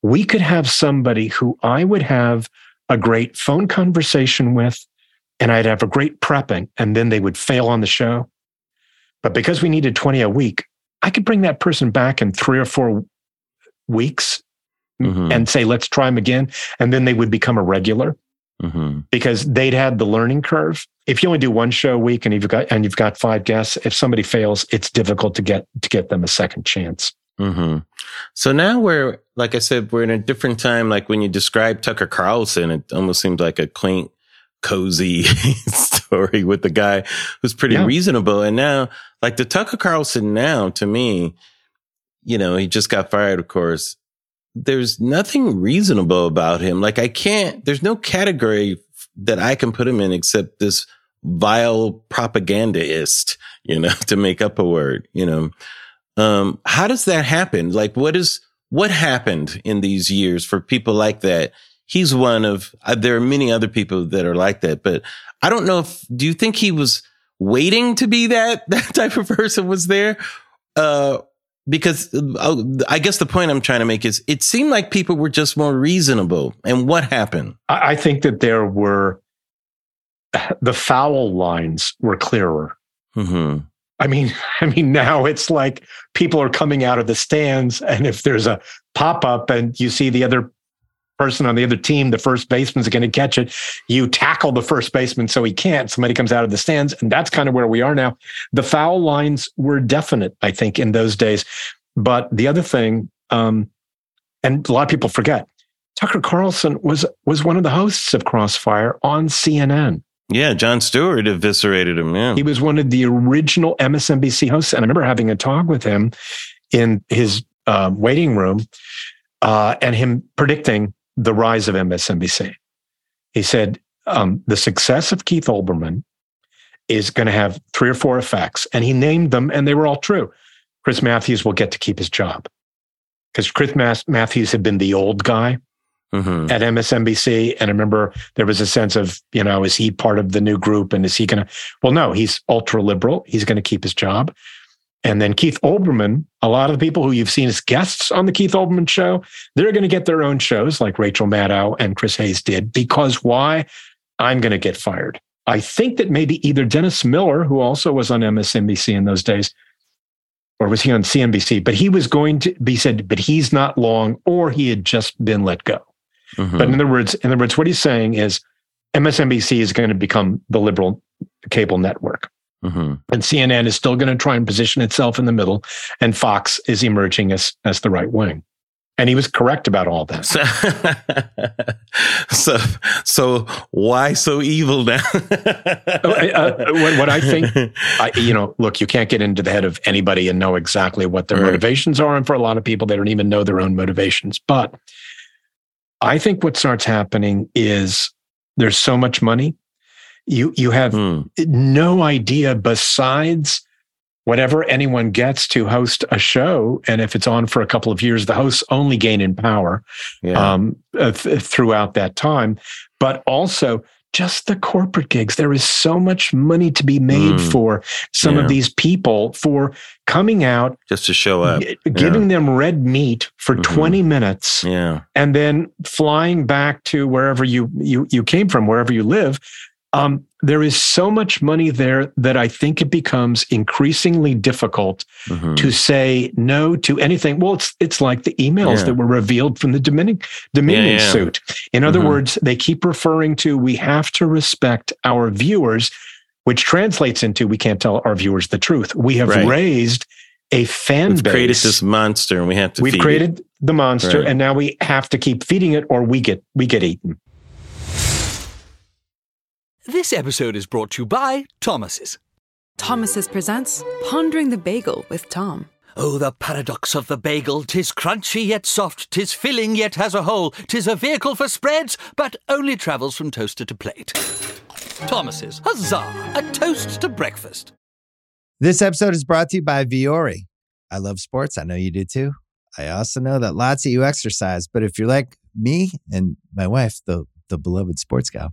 we could have somebody who I would have a great phone conversation with, and I'd have a great prepping, and then they would fail on the show. But because we needed 20 a week, I could bring that person back in three or four weeks Mhm. and say, let's try them again. And then they would become a regular Mhm. because they'd had the learning curve. If you only do one show a week and you've got and you've got five guests, if somebody fails, it's difficult to get to get them a second chance. hmm So now we're, like I said, we're in a different time. Like when you describe Tucker Carlson, it almost seems like a quaint, cozy <laughs> story with the guy who's pretty Yeah. reasonable. And now, like the Tucker Carlson now, to me, you know, he just got fired, of course. There's nothing reasonable about him. Like I can't, there's no category that I can put him in except this vile propagandist, you know, <laughs> to make up a word, you know. Um, how does that happen? Like, what is what happened in these years for people like that? He's one of. Uh, there are many other people that are like that, but I don't know if. Do you think he was waiting to be that <laughs> that type of person was there? Uh, because uh, I guess the point I'm trying to make is, it seemed like people were just more reasonable. And what happened? I, I think that there were <sighs> the foul lines were clearer. hmm I mean, <laughs> I mean, now it's like people are coming out of the stands, and if there's a pop up and you see the other person on the other team, the first baseman's going to catch it, you tackle the first baseman so he can't. Somebody comes out of the stands, and that's kind of where we are now. The foul lines were definite, I think, in those days. But the other thing, um, and a lot of people forget, Tucker Carlson was was one of the hosts of Crossfire on CNN. Yeah, Jon Stewart eviscerated him. Yeah. He was one of the original MSNBC hosts. And I remember having a talk with him in his uh, waiting room uh, and him predicting the rise of MSNBC. He said, um, the success of Keith Olbermann is going to have three or four effects. And he named them, and they were all true. Chris Matthews will get to keep his job because Chris Matthews had been the old guy hmm at MSNBC. And I remember there was a sense of, you know, is he part of the new group and is he going to, well, no, he's ultra liberal. He's going to keep his job. And then Keith Olbermann, a lot of the people who you've seen as guests on the Keith Olbermann show, they're going to get their own shows like Rachel Maddow and Chris Hayes did. Because why? I'm going to get fired. I think that maybe either Dennis Miller, who also was on MSNBC in those days, or was he on CNBC? But he was going to be said, but he's not long, or he had just been let go. hmm But in other words, in other words, what he's saying is MSNBC is going to become the liberal cable network. Hmm And CNN is still going to try and position itself in the middle, and Fox is emerging as as the right wing. And he was correct about all that. So, <laughs> so, so why so evil now? uh, what- what I think- I, you know, look, you can't get into the head of anybody and know exactly what their Right. motivations are. And for a lot of people, they don't even know their own motivations. But I think what starts happening is there's so much money. You you have Hmm. no idea besides whatever anyone gets to host a show. And if it's on for a couple of years, the hosts only gain in power Yeah. um, uh, th- throughout that time. But also, just the corporate gigs. There is so much money to be made Mm. for some Yeah. of these people for coming out, Just to show up. g- giving them red meat for Mhm. 20 minutes, Yeah. and then flying back to wherever you you you came from, wherever you live. Um, there is so much money there that I think it becomes increasingly difficult Mhm. to say no to anything. Well, it's it's like the emails Yeah. that were revealed from the Dominion Dominion Yeah, yeah. suit. In other Mhm. words, they keep referring to we have to respect our viewers, which translates into we can't tell our viewers the truth. We have Right. raised a fan We've base. created this monster, and we have to. We've created it. the monster, Right. and now we have to keep feeding it, or we get we get eaten. This episode is brought to you by Thomas's. Thomas's presents Pondering the Bagel with Tom. Oh, the paradox of the bagel! Tis crunchy yet soft, tis filling yet has a hole, tis a vehicle for spreads, but only travels from toaster to plate. Thomas's, huzzah! A toast to breakfast. This episode is brought to you by Vuori. I love sports. I know you do too. I also know that lots of you exercise, but if you're like me and my wife, the the beloved sports gal,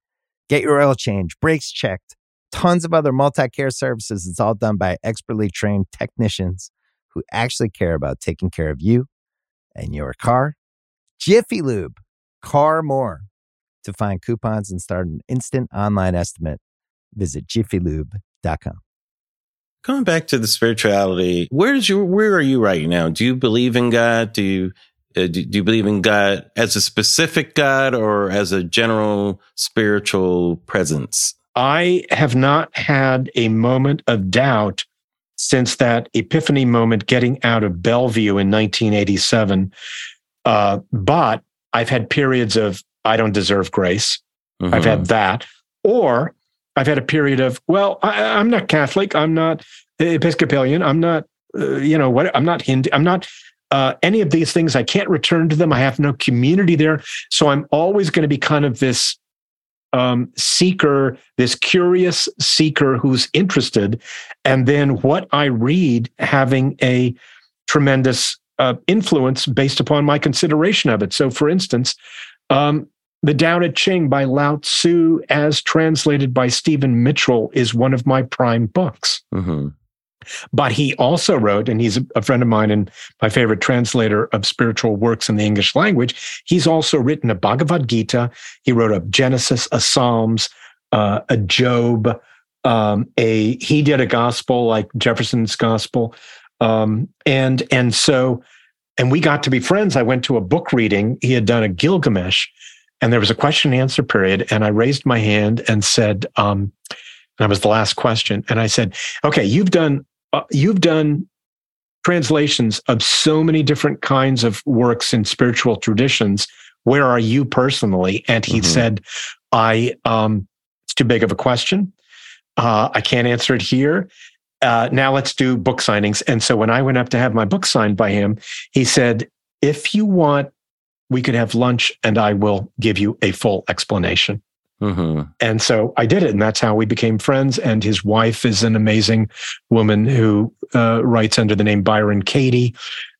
Get your oil change, brakes checked, tons of other multi care services. It's all done by expertly trained technicians who actually care about taking care of you and your car. Jiffy Lube, car more. To find coupons and start an instant online estimate, visit jiffylube.com. Going back to the spirituality, where's your where are you right now? Do you believe in God? Do you uh, do, do you believe in God as a specific God or as a general spiritual presence? I have not had a moment of doubt since that epiphany moment getting out of Bellevue in 1987. Uh, but I've had periods of I don't deserve grace. I've Mhm. had that. Or I've had a period of, well, I, I'm not Catholic. I'm not Episcopalian. I'm not, uh, you know, what? I'm not Hindu. I'm not uh, any of these things. I can't return to them. I have no community there. So I'm always going to be kind of this um, seeker, this curious seeker who's interested. And then what I read having a tremendous uh, influence based upon my consideration of it. So, for instance, um, the Tao Te Ching by Lao Tzu, as translated by Stephen Mitchell, is one of my prime books. Mhm. But he also wrote, and he's a friend of mine and my favorite translator of spiritual works in the English language. He's also written a Bhagavad Gita. He wrote a Genesis, a Psalms, uh, a Job. Um, a he did a gospel like Jefferson's gospel, um, and and so and we got to be friends. I went to a book reading. He had done a Gilgamesh, and there was a question and answer period. And I raised my hand and said, um, that was the last question. And I said, okay, you've done, uh, you've done translations of so many different kinds of works in spiritual traditions. Where are you personally? And he Mhm. said, I, um, it's too big of a question. Uh, I can't answer it here. Uh, now let's do book signings. And so when I went up to have my book signed by him, he said, if you want, we could have lunch and I will give you a full explanation. Mhm. And so I did it, and that's how we became friends. And his wife is an amazing woman who uh, writes under the name Byron Katie.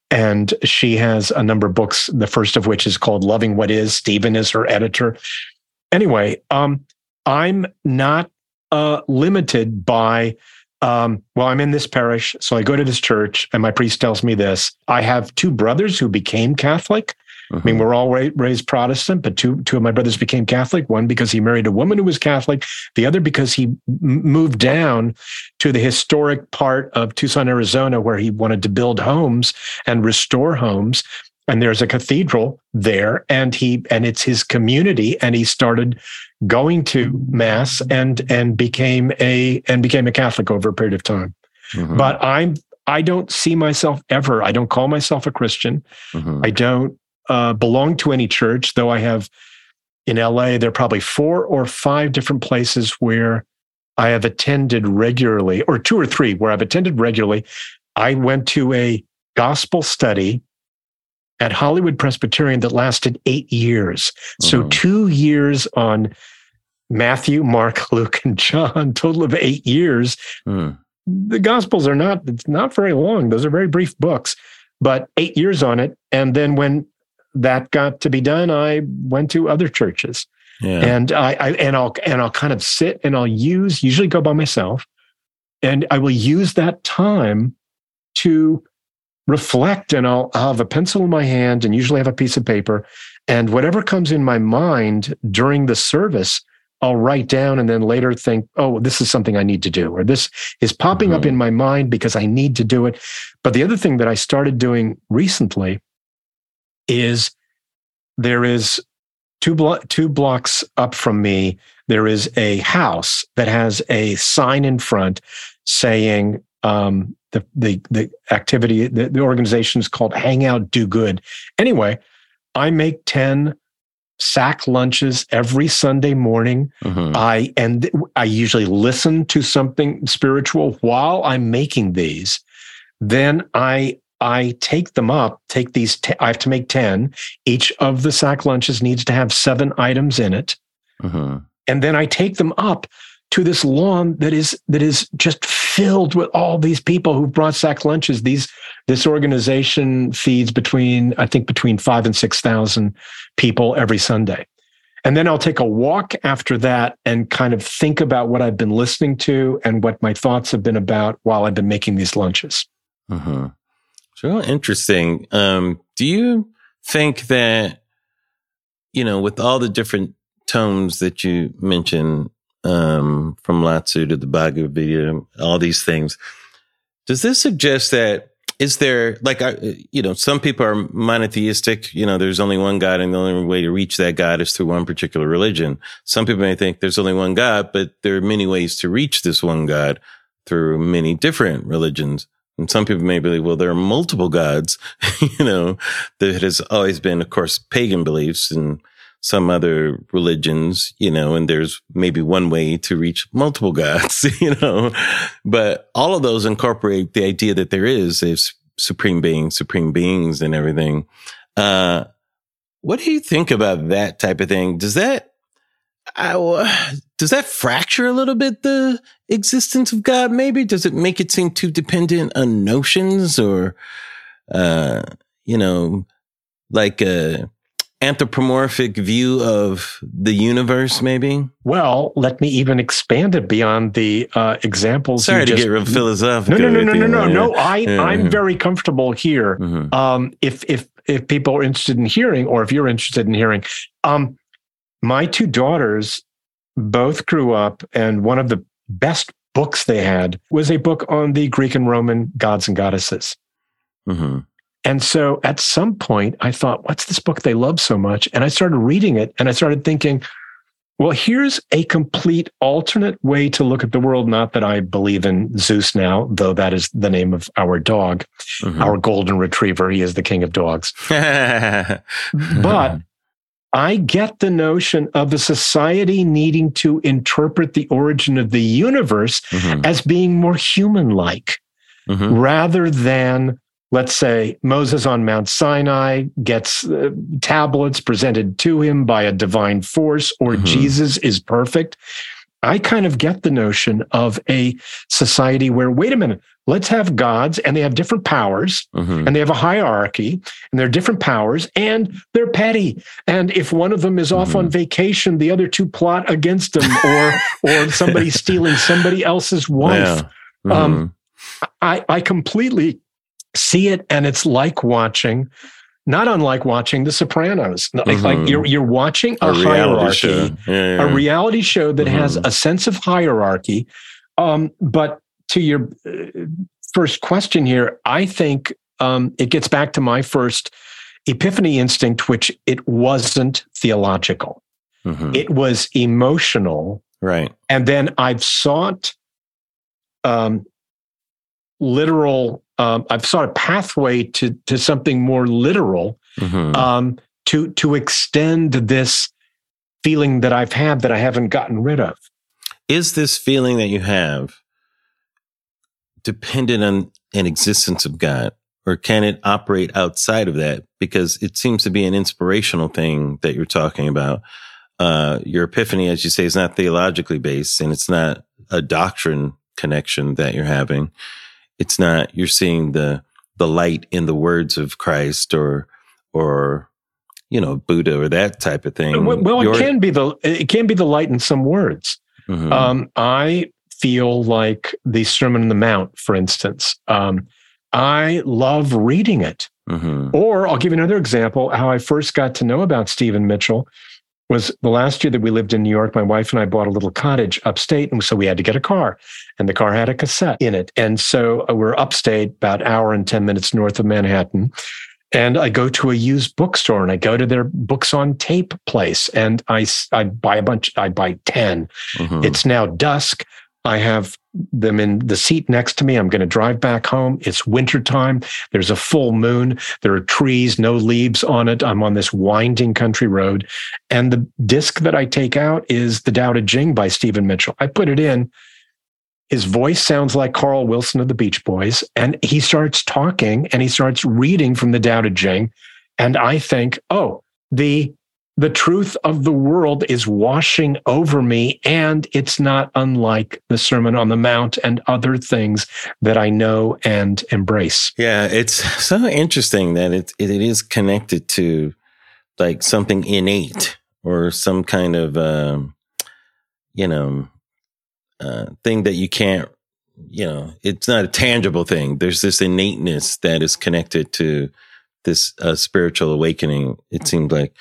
And she has a number of books, the first of which is called Loving What Is. Stephen is her editor. Anyway, um, I'm not uh, limited by, um, well, I'm in this parish, so I go to this church, and my priest tells me this. I have two brothers who became Catholic. I mean, we're all raised Protestant, but two two of my brothers became Catholic. One because he married a woman who was Catholic. The other because he m- moved down to the historic part of Tucson, Arizona, where he wanted to build homes and restore homes. and there's a cathedral there and he and it's his community and he started going to mass and and became a and became a catholic over a period of time mm-hmm. but i'm i don't see myself ever i don't call myself a christian mm-hmm. i don't uh, belong to any church though i have in la there are probably four or five different places where i have attended regularly or two or three where i've attended regularly i went to a gospel study at Hollywood Presbyterian that lasted eight years. Mm-hmm. So two years on Matthew, Mark, <laughs> Luke, and John, total of eight years. Mm. The Gospels are not, it's not very long. Those are very brief books, but eight years on it. And then when that got to be done, I went to other churches. Yeah. And I, I and I'll and I'll kind of sit and I'll use usually go by myself, and I will use that time to reflect and I'll, I'll, have a pencil in my hand and usually have a piece of paper. And whatever comes in my mind during the service, I'll write down and then later think, oh, this is something I need to do, or this is popping mm-hmm. up in my mind because I need to do it. But the other thing that I started doing recently is there is two, blo- two blocks up from me, there is a house that has a sign in front saying, um, the the the activity the, the organization is called Hangout Do Good. Anyway, I make ten sack lunches every Sunday morning. Mm-hmm. I and I usually listen to something spiritual while I'm making these. Then I I take them up, take these, t- I have to make 10. Each of the sack lunches needs to have seven items in it. Mm-hmm. And then I take them up to this lawn that is that is just filled with all these people who've brought sack lunches. These this organization feeds between I think between five and six thousand people every Sunday. And then I'll take a walk after that and kind of think about what I've been listening to and what my thoughts have been about while I've been making these lunches. Mm-hmm. Real interesting. Um, do you think that, you know, with all the different tomes that you mentioned, um, from Lao Tzu to the Bhagavad Gita, all these things. Does this suggest that is there like I, you know some people are monotheistic you know there's only one god and the only way to reach that god is through one particular religion some people may think there's only one god but there are many ways to reach this one god through many different religions and some people may believe well there are multiple gods <laughs> you know that has always been of course pagan beliefs and some other religions, you know, and there's maybe one way to reach multiple gods, <laughs> you know, but all of those incorporate the idea that there is a supreme being, supreme beings and everything. Uh, what do you think about that type of thing? Does that, uh, does that fracture a little bit the existence of God? Maybe does it make it seem too dependent on notions or, uh, you know, like, uh, anthropomorphic view of the universe, maybe? Well, let me even expand it beyond the uh, examples. Sorry to just, get real philosophical. No, no, no, no, no, no, no. I, yeah. I'm very comfortable here. Mm-hmm. Um, if if if people are interested in hearing, or if you're interested in hearing, um, my two daughters both grew up, and one of the best books they had was a book on the Greek and Roman gods and goddesses. Mm-hmm. And so at some point, I thought, what's this book they love so much? And I started reading it and I started thinking, well, here's a complete alternate way to look at the world. Not that I believe in Zeus now, though that is the name of our dog, mm-hmm. our golden retriever. He is the king of dogs. <laughs> but I get the notion of a society needing to interpret the origin of the universe mm-hmm. as being more human like mm-hmm. rather than let's say Moses on Mount Sinai gets uh, tablets presented to him by a divine force, or mm-hmm. Jesus is perfect. I kind of get the notion of a society where, wait a minute, let's have gods and they have different powers mm-hmm. and they have a hierarchy and they're different powers and they're petty. And if one of them is off mm-hmm. on vacation, the other two plot against them or, <laughs> or somebody stealing somebody else's wife. Yeah. Um, mm-hmm. I, I completely see it and it's like watching not unlike watching The Sopranos. Mm-hmm. Like, you're you're watching a, a hierarchy, yeah, yeah. a reality show that mm-hmm. has a sense of hierarchy. Um, but to your uh, first question here, I think um, it gets back to my first epiphany instinct, which it wasn't theological. Mhm. It was emotional. right. And then I've sought um, literal, um, I've sought a pathway to, to something more literal Mhm. um, to, to extend this feeling that I've had that I haven't gotten rid of. is this feeling that you have dependent on an existence of God, or can it operate outside of that? Because it seems to be an inspirational thing that you're talking about. Uh, your epiphany, as you say, is not theologically based, and it's not a doctrine connection that you're having. It's not you're seeing the the light in the words of Christ, or or you know Buddha, or that type of thing. Well, well, it Your- can be the it can be the light in some words. Mhm. Um, I feel like the Sermon on the Mount, for instance. Um, I love reading it. Mhm. Or I'll give you another example. How I first got to know about Stephen Mitchell was the last year that we lived in New York. My wife and I bought a little cottage upstate, and so we had to get a car, and the car had a cassette in it. And so uh, we're upstate, about an hour and ten minutes north of Manhattan. And I go to a used bookstore and I go to their books on tape place and I, I buy a bunch, I buy 10. Mhm. It's now dusk. I have them in the seat next to me. I'm going to drive back home. It's wintertime. There's a full moon. There are trees, no leaves on it. I'm on this winding country road. And the disc that I take out is Tao Te Ching by Stephen Mitchell. I put it in. His voice sounds like Carl Wilson of the Beach Boys. And he starts talking and he starts reading from the Te Ching. And I think, oh, the the truth of the world is washing over me and it's not unlike the sermon on the mount and other things that i know and embrace Yeah, it's <laughs> so interesting that it it is connected to like something innate or some kind of um, you know uh, thing that you can't you know it's not a tangible thing. There's this innateness that is connected to this uh, spiritual awakening. It seems like.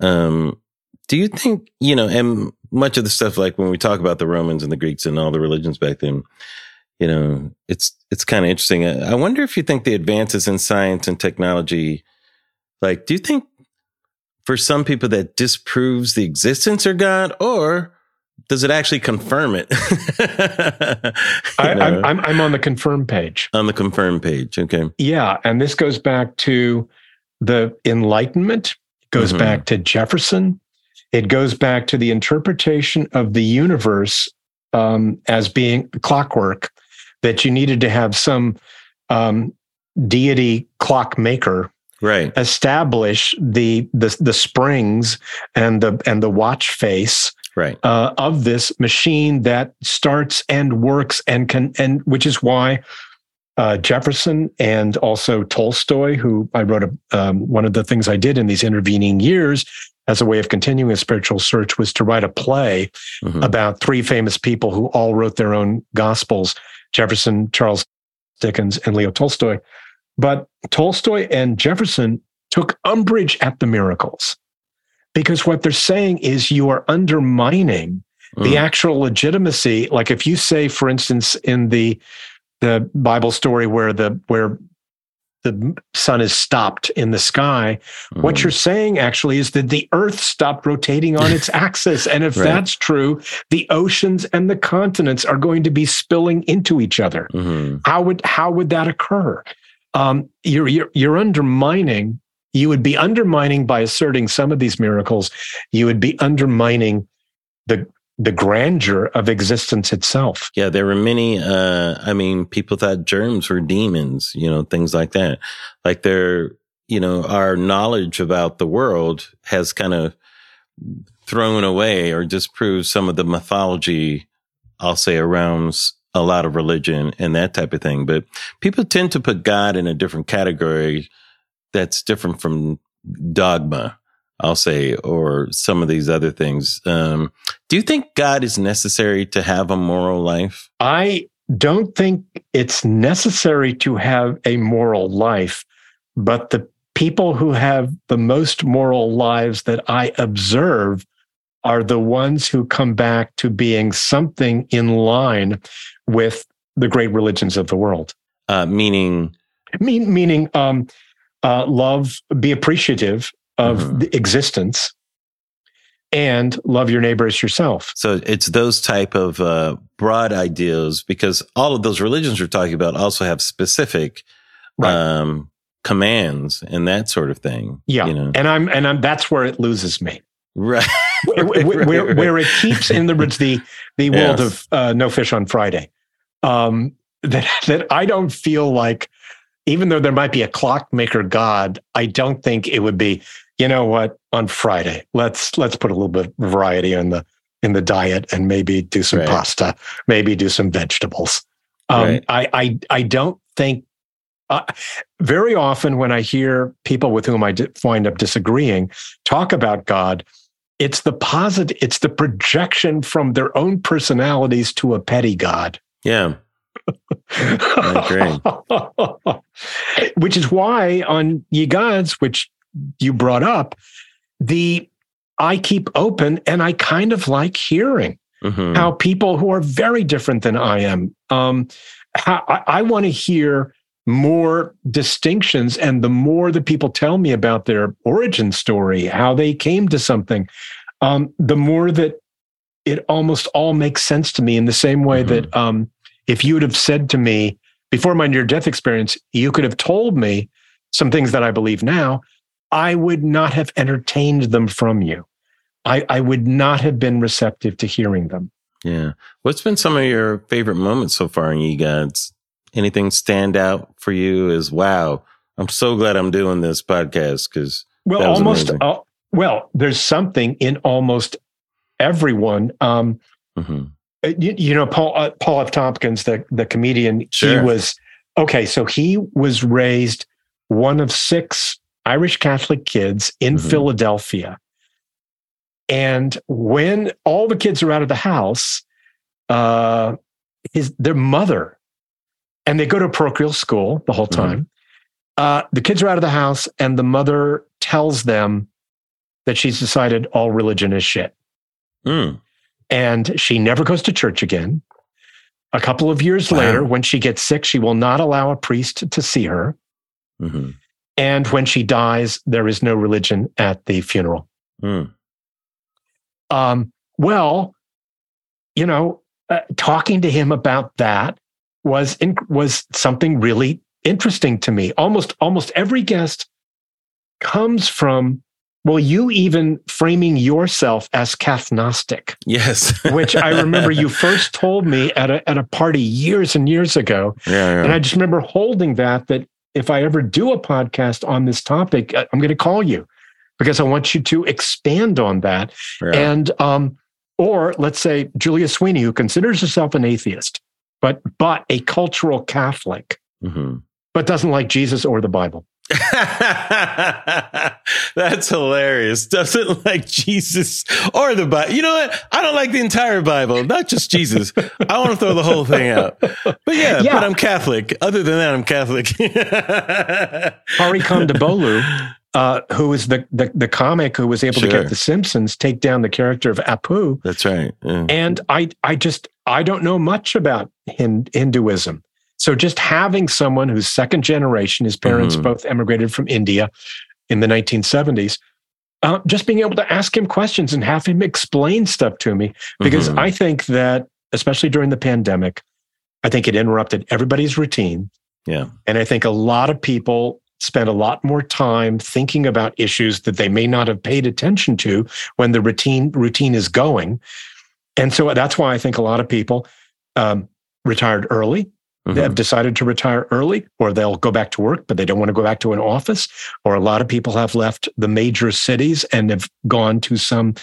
Um, do you think you know? And much of the stuff like when we talk about the Romans and the Greeks and all the religions back then, you know, it's it's kind of interesting. I I wonder if you think the advances in science and technology, like, do you think for some people that disproves the existence of God, or does it actually confirm it? <laughs> I, I'm, I'm, I'm on the confirm page on the confirm page. Okay. yeah and this goes back to the enlightenment goes Mhm. back to jefferson it goes back to the interpretation of the universe um, as being clockwork that you needed to have some um, deity clockmaker Right. establish the the the springs and the and the watch face Right. uh, of this machine that starts and works and can and which is why uh, Jefferson and also Tolstoy, who I wrote a um, one of the things I did in these intervening years as a way of continuing a spiritual search was to write a play Mhm. about three famous people who all wrote their own gospels Jefferson, Charles Dickens, and Leo Tolstoy. But Tolstoy and Jefferson took umbrage at the miracles because what they're saying is you are undermining the Mm. actual legitimacy. Like if you say, for instance, in the the Bible story where the where the sun is stopped in the sky, what Mhm. you're saying actually is that the earth stopped rotating on its <laughs> axis. And if Right. that's true, the oceans and the continents are going to be spilling into each other. Mhm. How would how would that occur? Um, you're, you're you're undermining. You would be undermining by asserting some of these miracles. You would be undermining the the grandeur of existence itself. Yeah, there were many. Uh, I mean, people thought germs were demons, you know, things like that. Like there, you know, our knowledge about the world has kind of thrown away or disproved some of the mythology, I'll say, around a lot of religion and that type of thing. But people tend to put God in a different category that's different from dogma, I'll say, or some of these other things. Um, do you think God is necessary to have a moral life? I don't think it's necessary to have a moral life, but the people who have the most moral lives that I observe are the ones who come back to being something in line with the great religions of the world. Uh, meaning, Mean, meaning, um, uh, love, be appreciative of Mhm. the existence, and love your neighbor as yourself. So it's those type of uh, broad ideals because all of those religions we're talking about also have specific Right. um, commands and that sort of thing. Yeah, You know? and I'm and I'm that's where it loses me. Right. where, where, <laughs> right, where, where it keeps in the the the <laughs> world Yes. of uh, no fish on Friday. Um, that that I don't feel like, even though there might be a clockmaker God, I don't think it would be. You know what? On Friday, let's let's put a little bit of variety in the in the diet and maybe do some Right. pasta, maybe do some vegetables. Um, Right. I, I I don't think. Uh, very often, when I hear people with whom I di- wind up disagreeing talk about God, it's the positive, it's the projection from their own personalities to a petty God. Yeah. <laughs> which is why on Ye Gods, which you brought up, the I keep open and I kind of like hearing Mhm. how people who are very different than I am, um, how, I, I want to hear more distinctions. And the more that people tell me about their origin story, how they came to something, um, the more that it almost all makes sense to me in the same way Mhm. that um, if you would have said to me before my near death experience, you could have told me some things that I believe now, I would not have entertained them from you. I, I would not have been receptive to hearing them. Yeah. What's been some of your favorite moments so far in Ye Anything stand out for you as wow, I'm so glad I'm doing this podcast because Well, almost. Uh, well, there's something in almost everyone. Um, Mhm. uh, you, you know, Paul uh, Paul F. Tompkins, the the comedian. He was okay. So he was raised one of six Irish Catholic kids in Mhm. Philadelphia, and when all the kids are out of the house, uh, his their mother, and they go to parochial school the whole Mhm. time. Uh, the kids are out of the house, and the mother tells them that she's decided all religion is shit Mm. and she never goes to church again. A couple of years Wow. later, when she gets sick, she will not allow a priest to see her. Mhm. And when she dies, there is no religion at the funeral. Mm. Um, well, you know, uh, talking to him about that was in, was something really interesting to me. Almost almost every guest comes from well, you even framing yourself as Cathnostic. Yes. <laughs> which I remember you first told me at a, at a party years and years ago. yeah, yeah. And I just remember holding that, that if I ever do a podcast on this topic, I- I'm going to call you because I want you to expand on that. Yeah. And, um, or let's say Julia Sweeney, who considers herself an atheist, but, but a cultural Catholic, Mhm. but doesn't like Jesus or the Bible. <laughs> That's hilarious. Doesn't like Jesus or the Bible. You know what? I don't like the entire Bible, not just Jesus. I want to throw the whole thing out. But yeah, Yeah. but I'm Catholic. Other than that, I'm Catholic. <laughs> Hari Kondabolu, uh, who is the, the, the comic who was able to Sure. get The Simpsons take down the character of Apu, That's right. Yeah. and I I just I don't know much about Hin- Hinduism. So just having someone who's second generation, his parents Mhm. both emigrated from India in the 1970s, uh, just being able to ask him questions and have him explain stuff to me, because Mhm. I think that especially during the pandemic, I think it interrupted everybody's routine, Yeah. and I think a lot of people spend a lot more time thinking about issues that they may not have paid attention to when the routine routine is going. And so that's why I think a lot of people um, retired early. They have Mhm. decided to retire early, or they'll go back to work, but they don't want to go back to an office. Or a lot of people have left the major cities and have gone to some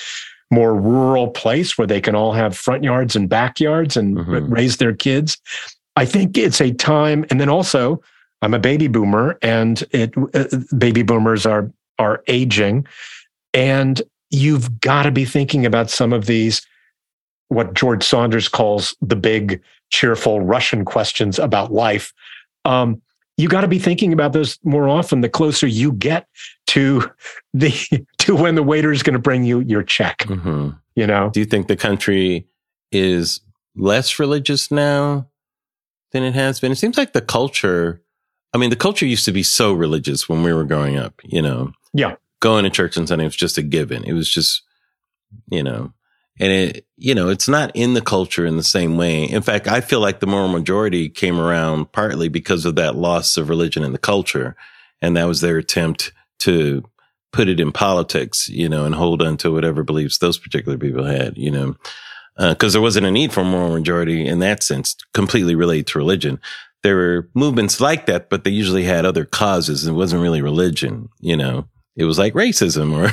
more rural place where they can all have front yards and backyards and Mhm. raise their kids. I think it's a time, and then also, I'm a baby boomer, and it uh, baby boomers are are aging, and you've got to be thinking about some of these what George Saunders calls the big, cheerful Russian questions about life. Um, you got to be thinking about those more often the closer you get to the <laughs> to when the waiter is going to bring you your check. Mhm. You know, Do you think the country is less religious now than it has been? It seems like the culture I mean, the culture used to be so religious when we were growing up, you know. Yeah. Going to church on Sunday was just a given. It was just, you know, and it, you know, it's not in the culture in the same way. In fact, I feel like the moral majority came around partly because of that loss of religion in the culture. And that was their attempt to put it in politics, you know, and hold on to whatever beliefs those particular people had, you know, because uh, there wasn't a need for a moral majority in that sense, completely related to religion. There were movements like that, but they usually had other causes. It wasn't really religion, you know. It was like racism or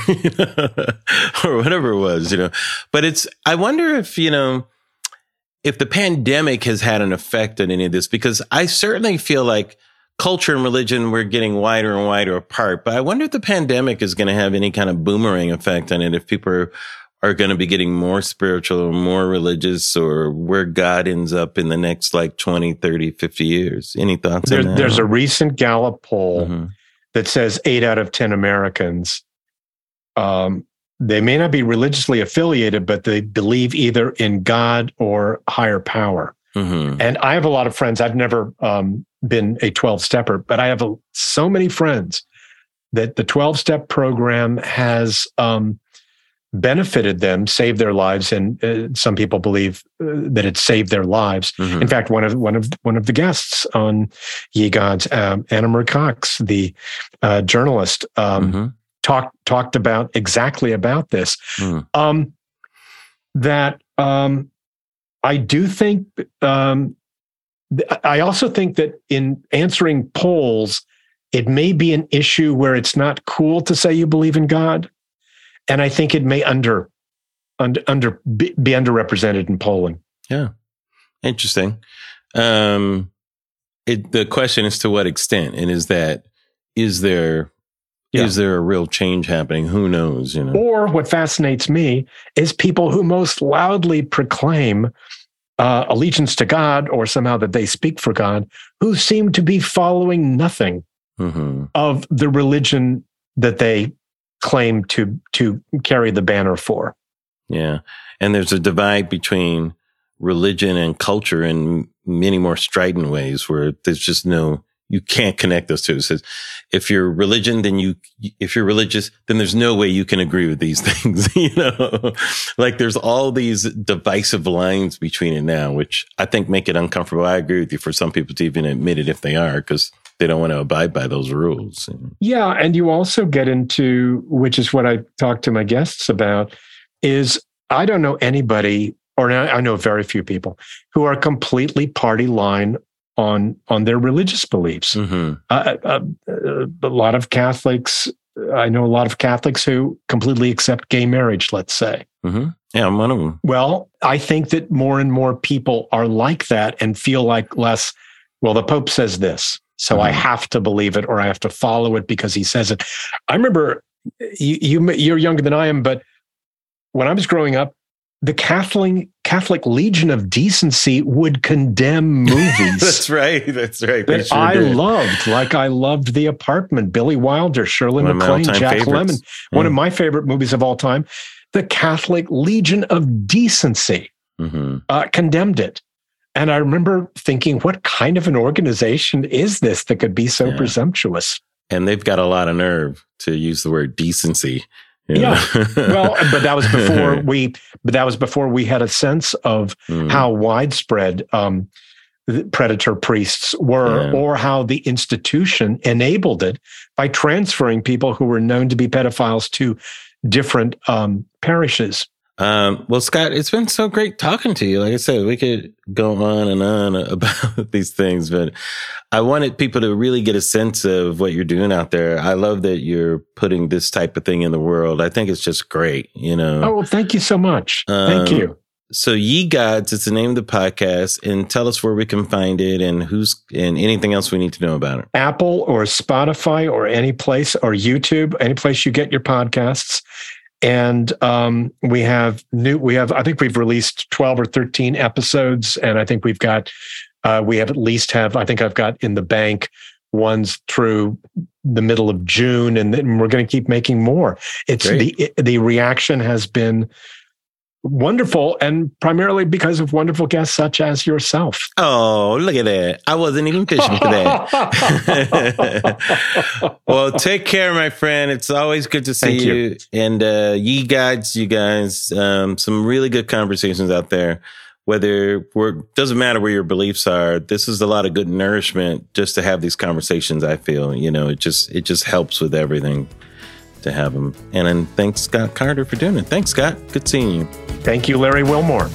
<laughs> or whatever it was, you know. But it's I wonder if, you know, if the pandemic has had an effect on any of this because I certainly feel like culture and religion we're getting wider and wider apart. But I wonder if the pandemic is going to have any kind of boomerang effect on it. If people are, are going to be getting more spiritual or more religious or where God ends up in the next like 20, 30, 50 years. Any thoughts there, on that? There's a recent Gallup poll Mhm. That says eight out of 10 Americans, um, they may not be religiously affiliated, but they believe either in God or higher power. Mhm. And I have a lot of friends. I've never um, been a 12 stepper, but I have a, so many friends that the 12 step program has um, benefited them, saved their lives, and uh, some people believe uh, that it saved their lives. Mhm. In fact, one of one of one of the guests on Ye Gods, um, Ana Marie Cox, the uh, journalist, um, Mhm. talked talked about exactly about this. Mm. Um, that um, I do think. Um, th- I also think that in answering polls, it may be an issue where it's not cool to say you believe in God, and I think it may under under, under be, underrepresented in polling. Yeah, interesting. Um, it, the question is to what extent, and is that is there is Yeah. there a real change happening? Who knows? You know. Or what fascinates me is people who most loudly proclaim uh, allegiance to God or somehow that they speak for God, who seem to be following nothing hmm of the religion that they claim to to carry the banner for. Yeah, and there's a divide between religion and culture in many more strident ways, where there's just no you can't connect those two. It says if you're religion, then you if you're religious, then there's no way you can agree with these <laughs> things. you know, like there's all these divisive lines between it now, which I think make it uncomfortable. I agree with you for some people to even admit it if they are, because they don't want to abide by those rules. Yeah, and you also get into which is what I talk to my guests about is I don't know anybody or I know very few people who are completely party line on on their religious beliefs. hmm Uh, uh, uh, a lot of Catholics, I know a lot of Catholics who completely accept gay marriage. Let's say. hmm Yeah, I'm one of them. Well, I think that more and more people are like that and feel like less. Well, the Pope says this, so I Mhm. have to believe it or I have to follow it because he says it. I remember you, you you're younger than I am, but when I was growing up, the Catholic Catholic Legion of Decency would condemn <laughs> movies. That's right. That's right. That sure I did. loved, like I loved The Apartment, Billy Wilder, Shirley One of my MacLaine, Jack favorites. Lemmon. One of Mm. my favorite movies of all time. The Catholic Legion of Decency Mhm. uh, condemned it. And I remember thinking, what kind of an organization is this that could be so Yeah. presumptuous? and they've got a lot of nerve to use the word decency. you Yeah. Well, <laughs> but that was before <laughs> we, but that was before we had a sense of Mm. how widespread um, predator priests were, Yeah. or how the institution enabled it by transferring people who were known to be pedophiles to different um, parishes. Um, well, Scott, it's been so great talking to you. Like I said, we could go on and on <laughs> about these things, but I wanted people to really get a sense of what you're doing out there. I love that you're putting this type of thing in the world. I think it's just great, you know. Oh, well, thank you so much. thank Um, you. So, Ye Gods, it's the name of the podcast, and tell us where we can find it and who's and anything else we need to know about it. Apple or Spotify or any place or YouTube, any place you get your podcasts. And um, we have new, we have, I think we've released 12 or 13 episodes. And I think we've got, uh, we have at least have, I think I've got in the bank ones through the middle of June. And then we're going to keep making more. It's Great. the, the reaction has been wonderful and primarily because of wonderful guests such as yourself. Oh, look at that. I wasn't even fishing for that. <laughs> well, take care, my friend. It's always good to see Thank you. you. And uh, ye guys, you guys, um, some really good conversations out there. Whether we're doesn't matter where your beliefs are, this is a lot of good nourishment just to have these conversations. I feel, you know, it just it just helps with everything to have them. And then thanks Scott Carter for doing it. Thanks, Scott. Good seeing you. Thank you, Larry Wilmore.